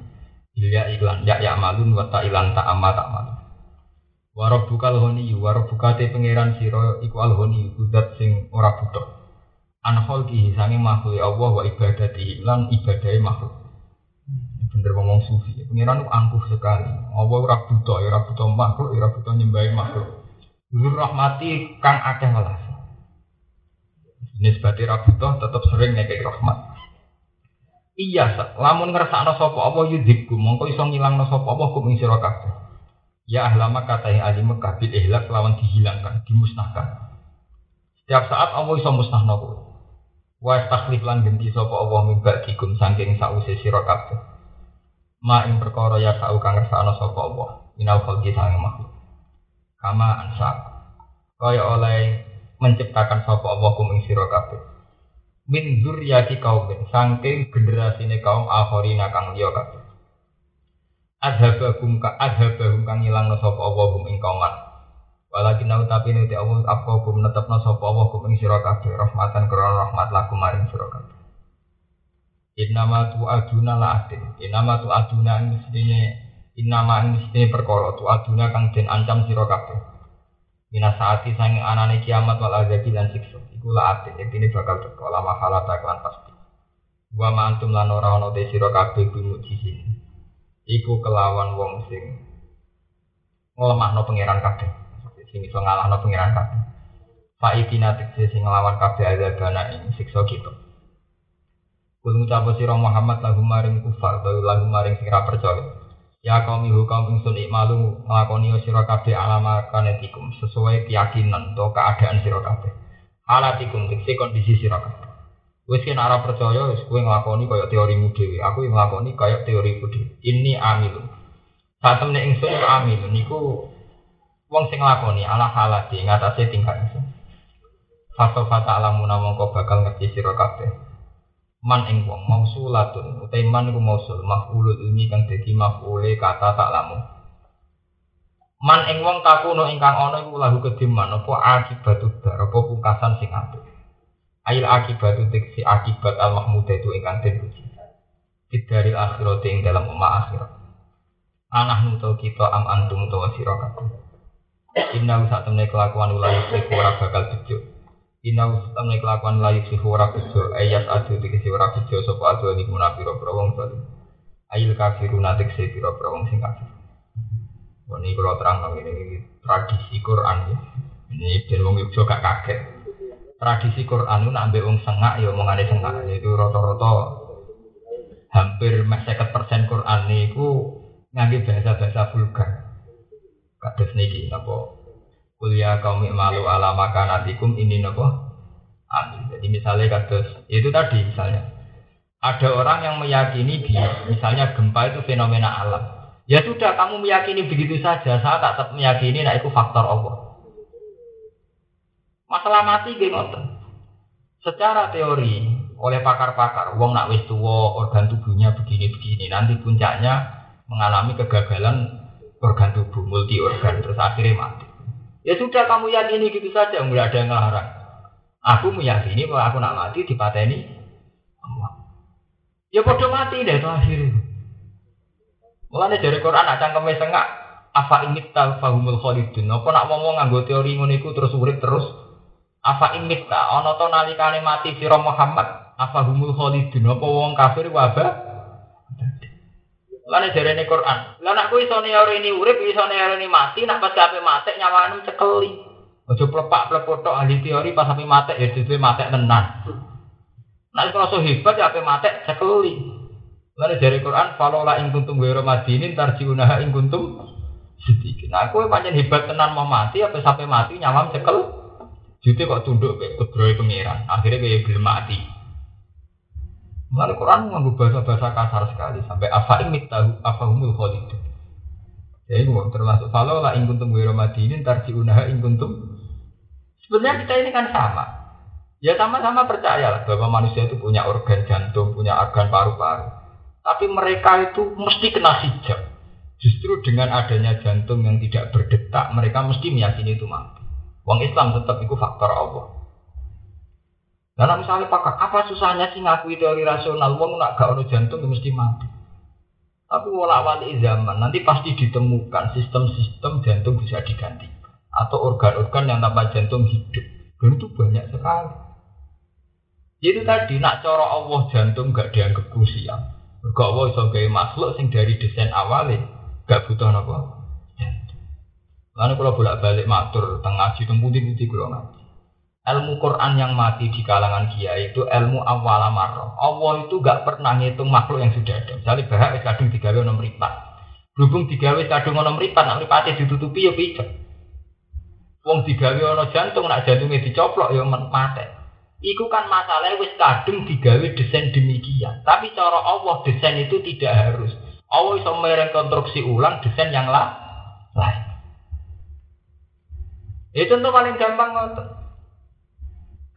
Ya iklan ya ya malun wa ta ilan ta amal tak malun. Warab bukal honi, warab bukate pangeran siro iku al honi kudat sing ora butuh. Anhol ki sange makhluk Allah wa ibadati lan ibadai makhluk. Bener ngomong sufi, pangeran angkuh sekali. Allah ora butuh, ora butuh makhluk, ora butuh nyembahi makhluk. Nur rahmati kang akeh welas. Nisbati ra butuh tetep sering ngekek rahmat. Iya, lamun ngrasakno sapa apa yudhibku, mongko iso ngilangno sapa apa kum ing kabeh. Ya ahlama kata yang ahli Mekah bil ihlak lawan dihilangkan, dimusnahkan. Setiap saat Allah iso musnahno kowe. Wa takhlif lan ganti sapa Allah mimba dikum saking sause sira kabeh. Ma ing perkara ya sa'u kang ngersakno sapa Allah. Minal khalqi sange makhluk. Kama ansa. Kaya oleh menciptakan sapa Allah kum ing sira kabeh. Min zurriyati kaum saking generasine kaum akhirina kang liya kabeh adhabahum ka adhabahum kang ilangno sapa Allah hum ing kauman walakin tapi nuti Allah apa hum netepno sapa Allah hum ing sira rahmatan krana rahmat laku maring sira Innama tu aduna la atin Innama tu aduna mestine Innama mestine perkara. Tu aduna kang den ancam sira kabeh. Mina saati sange anane kiamat wal azabi lan siksa. Iku la atin Ini bakal teko lama halata klan pasti. Wa ma antum lan ora ana te sira kabeh bimujisin iku kelawan wong sing nglemahno pangeran kabeh. Sing iso ngalahno pangeran kabeh. Faitina tegese sing nglawan kabeh azabana ing siksa kita Kul ngucap sira Muhammad lagu maring kufar utawa lagu maring sing ra percaya Ya kaum ibu kaum ingsun ikmalu nglakoni sira kabeh alama kanetikum sesuai keyakinan atau keadaan sira kabeh halatikum tegese kondisi sira kabeh Wes kena arah percaya, wes kue ngelakoni kayak teorimu dewi. Aku yang ngelakoni kayak teoriku dewi. Ini amilun. Saat temen ingsun amilun. Niku wong sing ngelakoni ala halati ngatasé tingkat ingsun. Alamu namong kau bakal ngerti siro kabeh. Man ing wong mausulatun utai man iku mausul maf'ulul ilmi kang dadi maf'ule kata tak lamu. Man ing wong takuno ingkang ana iku lahu kediman apa akibatu dar apa pungkasan sing apik. Ail akibatu tiksi akibat al mahmudah itu ingkang den puji. Dari akhirat ing dalam umat akhirat. Anak nuto kita am antum utawa sira kabeh. Inna saat temne kelakuan ulah yusriku ora bakal bejo Saat temne kelakuan ulah yusriku ora bejo Ayat adu dikisi ora bejo Sopo adu ini munafiro berawang salim Ayil kafiru natik se biro berawang sing kafir Ini kalau terang ini tradisi Quran ya. Ini dan wong Yogyo gak kaget. Tradisi Quran itu ambil wong sengak ya omongane sengak. Yaitu rata-rata hampir 50 persen Quran itu ngangge bahasa-bahasa vulgar. Kados niki napa kuliah kaum malu ala makanatikum ini napa amin. Jadi misalnya kados itu tadi misalnya ada orang yang meyakini dia misalnya gempa itu fenomena alam. Ya sudah kamu meyakini begitu saja, saya tak tetap meyakini nah itu faktor Allah. Masalah mati geng Secara teori oleh pakar-pakar, wong nak wis tua, organ tubuhnya begini-begini, nanti puncaknya mengalami kegagalan organ tubuh, multi organ, terus akhirnya mati. Ya sudah kamu yakini gitu saja, nggak ada yang ngelarang. Aku meyakini bahwa aku nak mati di ini. Ya bodoh mati deh itu akhirnya. Mulanya dari Quran nak cangkeme sengak, ingit tal fahumul khalidun. Apa nak ngomong nganggo teori ngono terus urip terus. Apa ingit ta ana to nalikane mati sira Muhammad, apa humul khalidun. Apa wong kafir wabah Lane jarene Quran. Lah nek kuwi neori ini urip, iso ini mati, nak pas ape mati nyawane cekeli. Aja plepak plepot tok ahli teori pas ape mati ya dhewe mati tenan. Nek so hebat ya ape mati cekeli. Lane jare Quran, "Falola ing kuntum ghairu madinin tarjiunaha ing kuntum sedikit. Nah, kowe pancen hebat tenan mau mati apa sampai mati nyawam cekel. Jute kok tunduk ke kudrohe pangeran. Akhirnya kayak gelem mati. Mengenai Quran menganggu bahasa-bahasa kasar sekali sampai apa ini tahu apa khalid. Ya itu termasuk kalau lah ingkuntum gue ini tarji unaha ingkuntum. Sebenarnya kita ini kan sama. Ya sama-sama percaya lah bahwa manusia itu punya organ jantung, punya organ paru-paru. Tapi mereka itu mesti kena hijab. Justru dengan adanya jantung yang tidak berdetak, mereka mesti meyakini itu mati. Wong Islam tetap itu faktor Allah. Karena misalnya pakar, apa susahnya sih ngakui teori rasional? Wong nak gak ono jantung mesti mati. Tapi wala wali zaman nanti pasti ditemukan sistem-sistem jantung bisa diganti atau organ-organ yang tanpa jantung hidup. Dan itu banyak sekali. Itu tadi nak coro Allah jantung gak dianggap krusial. Gak Allah iso gawe makhluk sing dari desain awalnya gak butuh apa. Lalu kalau bolak-balik matur tengah ngaji putih-putih kalau ilmu Quran yang mati di kalangan kiai itu ilmu awal amarro. Allah itu gak pernah ngitung makhluk yang sudah ada. Misalnya bahak wis kadung digawe ono mripat. Berhubung digawe kadung ono mripat, nak mripate ditutupi ya picek. Wong digawe ono jantung, nak jantungnya dicoplok ya mati. Iku kan masalahnya wis kadung digawe desain demikian. Tapi cara Allah desain itu tidak harus. Allah bisa merekonstruksi ulang desain yang lain. Itu contoh paling gampang ngotot.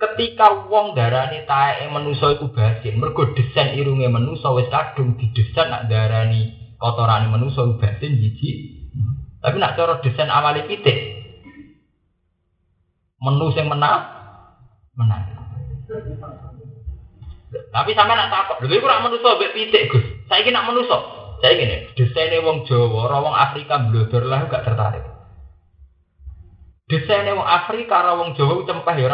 Ketika wong darani taeke manusa iku basin, mergo desain irunge manusa wis kadung didesain nak darani kotorane manusa basin jiji. Tapi nak cara desain awali pitik. Menu sing menang menang. Tapi sampe nak takut, lha iku ora manusa mbek pitik, Gus. Saiki nak manusa. Saya gini, desainnya wong Jawa, wong Afrika blodor lah gak tertarik. Desainnya wong Afrika, wong Jawa cempeh ya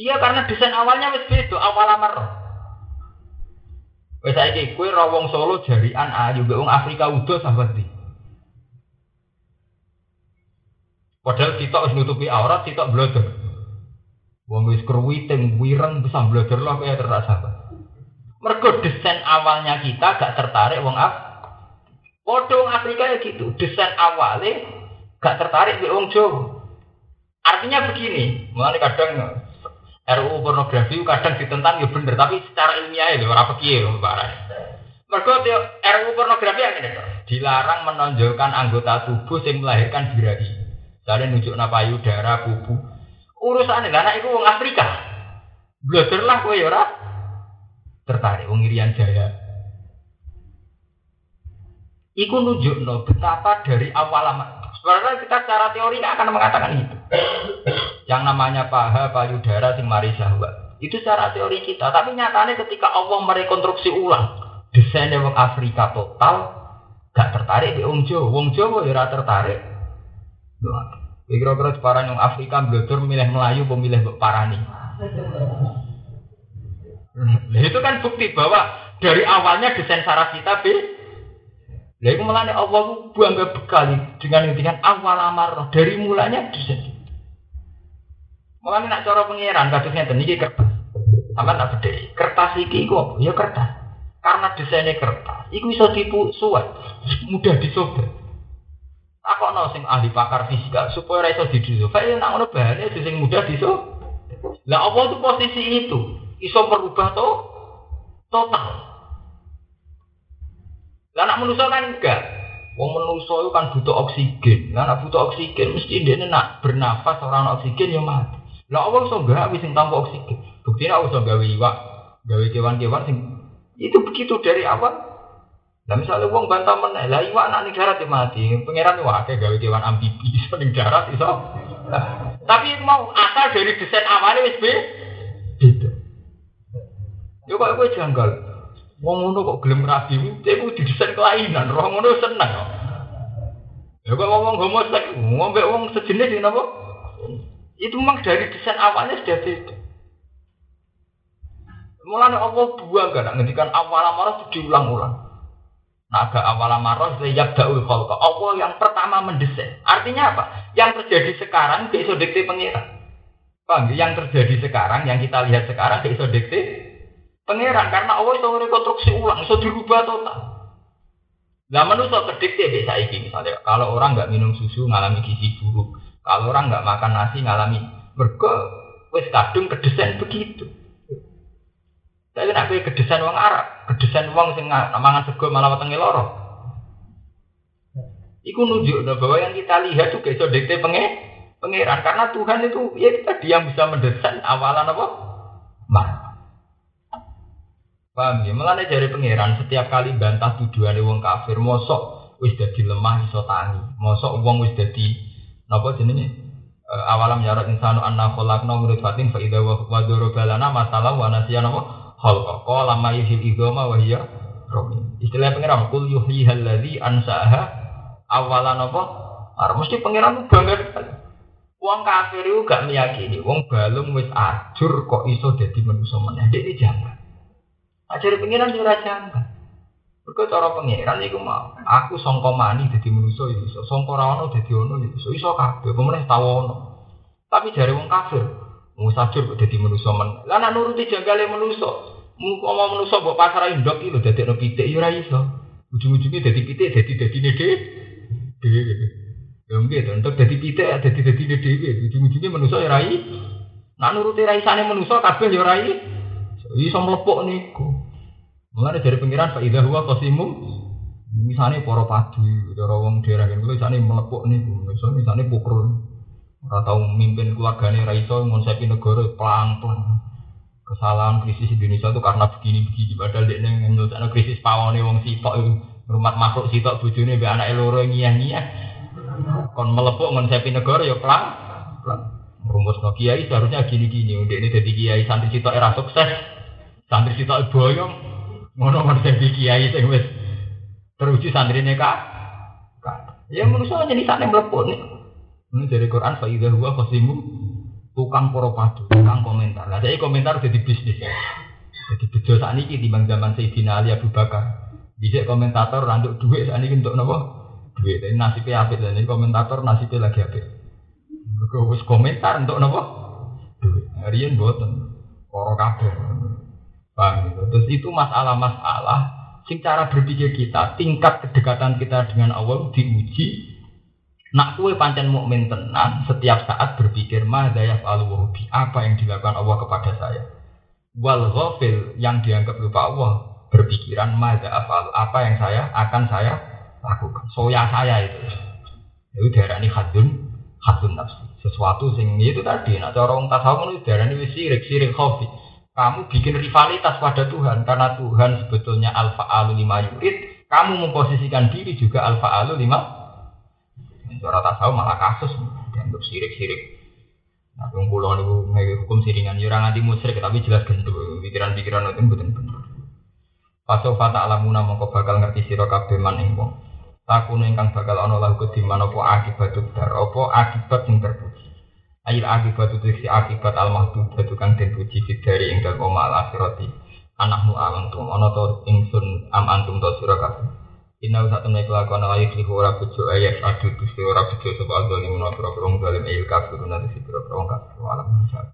Iya karena desain awalnya wis beda, awal amar. Wes saiki kowe ra wong Solo jarian ayu mbek wong Afrika udo sahabat di. Padahal kita wis nutupi aurat, kita blodor. Wong wis kruwiting wireng bisa blodor lah kaya terasa. Mergo desain awalnya kita gak tertarik wong Af. Padha Afrika ya gitu, desain awalnya gak tertarik mbek wong Jawa. Artinya begini, mengenai kadang RUU pornografi kadang ditentang ya bener, tapi secara ilmiah ya orang pikir barang. Mereka RUU pornografi yang ini dilarang menonjolkan anggota tubuh yang melahirkan birahi. Misalnya nunjuk payudara, kubu. Urusan ini, anak itu orang Afrika. Belajar lah ya ora tertarik wong Irian Jaya. Iku nunjukno betapa dari awal lama. Sebenarnya kita secara teori nggak akan mengatakan itu. Yang namanya paha, payudara, sing mari. Itu secara teori kita. Tapi nyatanya ketika Allah merekonstruksi ulang desainnya wong Afrika total, gak tertarik di Wong Jawa. Wong Jawa ya tertarik. Kira-kira separah yang Afrika belajar milih Melayu, pemilih Parani. Nah, itu kan bukti bahwa dari awalnya desain saraf kita be Lha iku melane Allah ku bangga bekali dengan dengan awal amar dari mulanya bisa. Mulane nak cara pangeran kados ngeten iki kertas. Sampeyan tak bedhe. Kertas iki iku Ya kertas. Karena desainnya kertas, iku iso tipu suwet, mudah disobek. Aku no sing ahli pakar fisika supaya iso didisobek. Ya nak ngono bahane sing mudah disobek. Lah apa tuh posisi itu iso merubah to total. Lah anak manusia kan enggak. Wong manusia itu kan butuh oksigen. Lah anak butuh oksigen mesti dia nak bernafas orang oksigen ya mati. Lah Allah so enggak wis tanpa oksigen. Buktinya Allah so gawe iwak, gawe kewan-kewan sing itu begitu dari awal. Lah misalnya wong bantah meneh, lah iwak nak ning darat ya mati. Pangeran iwak akeh gawe kewan amfibi iso ning darat iso. Tapi mau asal dari desain awalnya wis beda. Yo kok kowe janggal. Wong ngono kok gelem rabi, cek ku didesain kelainan, roh ngono seneng. Ya kok ngomong homoseks, ngombe wong sejenis ini apa? Itu memang dari desain awalnya sudah beda. Mulane Allah buang gak ngendikan awal amarah itu diulang-ulang. Nah, agak awal amarah itu yabda'ul khalqa. Allah yang pertama mendesain. Artinya apa? Yang terjadi sekarang besok dikte pengira. Paham? Yang terjadi sekarang, yang kita lihat sekarang besok dikte Pangeran karena Allah itu rekonstruksi ulang, itu dirubah total. Lah manusia kedikte bisa iki misalnya kalau orang nggak minum susu ngalami gizi buruk, kalau orang nggak makan nasi ngalami mergo wes kadung kedesain begitu. Tapi nak kowe kedesain wong Arab, kedesain wong sing mangan sego malah wetenge loro. Iku nunjuk bahwa yang kita lihat juga iso dikte penge pangeran karena Tuhan itu ya tadi yang bisa mendesain awalan apa? Paham ya? Mulane dari pangeran setiap kali bantah tuduhan wong kafir, mosok wis dadi lemah iso tangi. Mosok wong wis dadi napa jenenge? E, awalam yarat insanu anna khalaqna min fatin fa idza wa balana masalah wa nasiya napa? Khalqa. Qala ma yuhil idama wa hiya ramim. Istilah pangeran kul yuhyihal ladzi ansaaha awalan apa? Ar mesti pangeran bangga Wong kafir itu gak meyakini, wong balung wis ajur kok iso dadi manusa meneh. Dek jangan. Ajari pengiran juga jangka. Mereka cara pengiran itu mau. Aku songko mani jadi manusia ya iso. Rawono jadi ono ya iso. Iso ono. Tapi jari wong kafir. Mau sajur kok jadi manusia men. Nuruti janggale manusia. Mau ngomong manusia buat pasar indok itu jadi no pitik ya iso. Ujung-ujungnya jadi pitik jadi jadi nede. Ya mungkin untuk jadi pitik jadi jadi nede. Ujung-ujungnya manusia ya rai. Nak nuruti raisane manusia kabeh ya rai. Iso mlepok niku. Mulane dari pengiran Pak Ida huwa qasimum misalnya para padu, cara wong daerah kene misalnya melepuk niku, misalnya misalnya pukul ora tau mimpin keluargane ra iso ngonsepi negara pelang-pelang. Kesalahan krisis Indonesia itu karena begini-begini padahal dia nyelesaikan krisis pawone wong sitok itu rumah makhluk sitok bojone mbek anake loro ngiyah-ngiyah. Kon melepuk ngonsepi negara ya pelang. pelang. Rumus no kiai seharusnya gini-gini, ini jadi kiai santri sitok era sukses, santri sitok boyong, Ngono ngono sing kiai sing wis teruji santrine kak. Ya manusia jadi sana meleput nih. Ini dari Quran faidah huwa khosimu tukang padu, tukang komentar. Nah, jadi komentar jadi bisnis. Jadi bejo saat ini di zaman Sayyidina Ali Abu Bakar. Bisa komentator randuk duit saat ini untuk nopo duit. Ini nasibnya apik dan ini komentator nasibnya lagi apik. Mereka komentar untuk nopo duit. Rian buatan. Koro kabeh. Paham gitu. Terus itu masalah-masalah sing cara berpikir kita, tingkat kedekatan kita dengan Allah diuji. Nak kue pancen mukmin tenan setiap saat berpikir madayaf al apa yang dilakukan Allah kepada saya. Wal ghafil yang dianggap lupa Allah berpikiran madayaf apa yang saya akan saya lakukan. Soya saya itu. Itu darah ini hadun hadun nafsi. Sesuatu sing itu tadi. Cara orang tasawuf itu darah ini sirik sirik khafi Kamu bikin rivalitas pada Tuhan karena Tuhan sebetulnya alfa alu lima yurid. Kamu memposisikan diri juga alfa alu lima. Cara tasawuf malah kasus dianggap sirik-sirik. Nah, yang pulau niku hukum siringan, ya orang anti musyrik tapi jelas gendut. Pikiran-pikiran itu betul betul. Alamuna mongko bakal ngerti sira kabeh man ing ingkang bakal ana lahu kediman apa akibat dar apa akibat sing terpuji. Ail akibat itu si akibat al mahdud itu kang den puji dari ing dalem oma al akhirati. Anakmu amantum ana to insun am antum to sira kabeh. Inna usah temne kelakuan ayu di ora bojo ayat adu tu ora bojo sapa al zalim ora pro pro zalim kafir nanti si pro kafir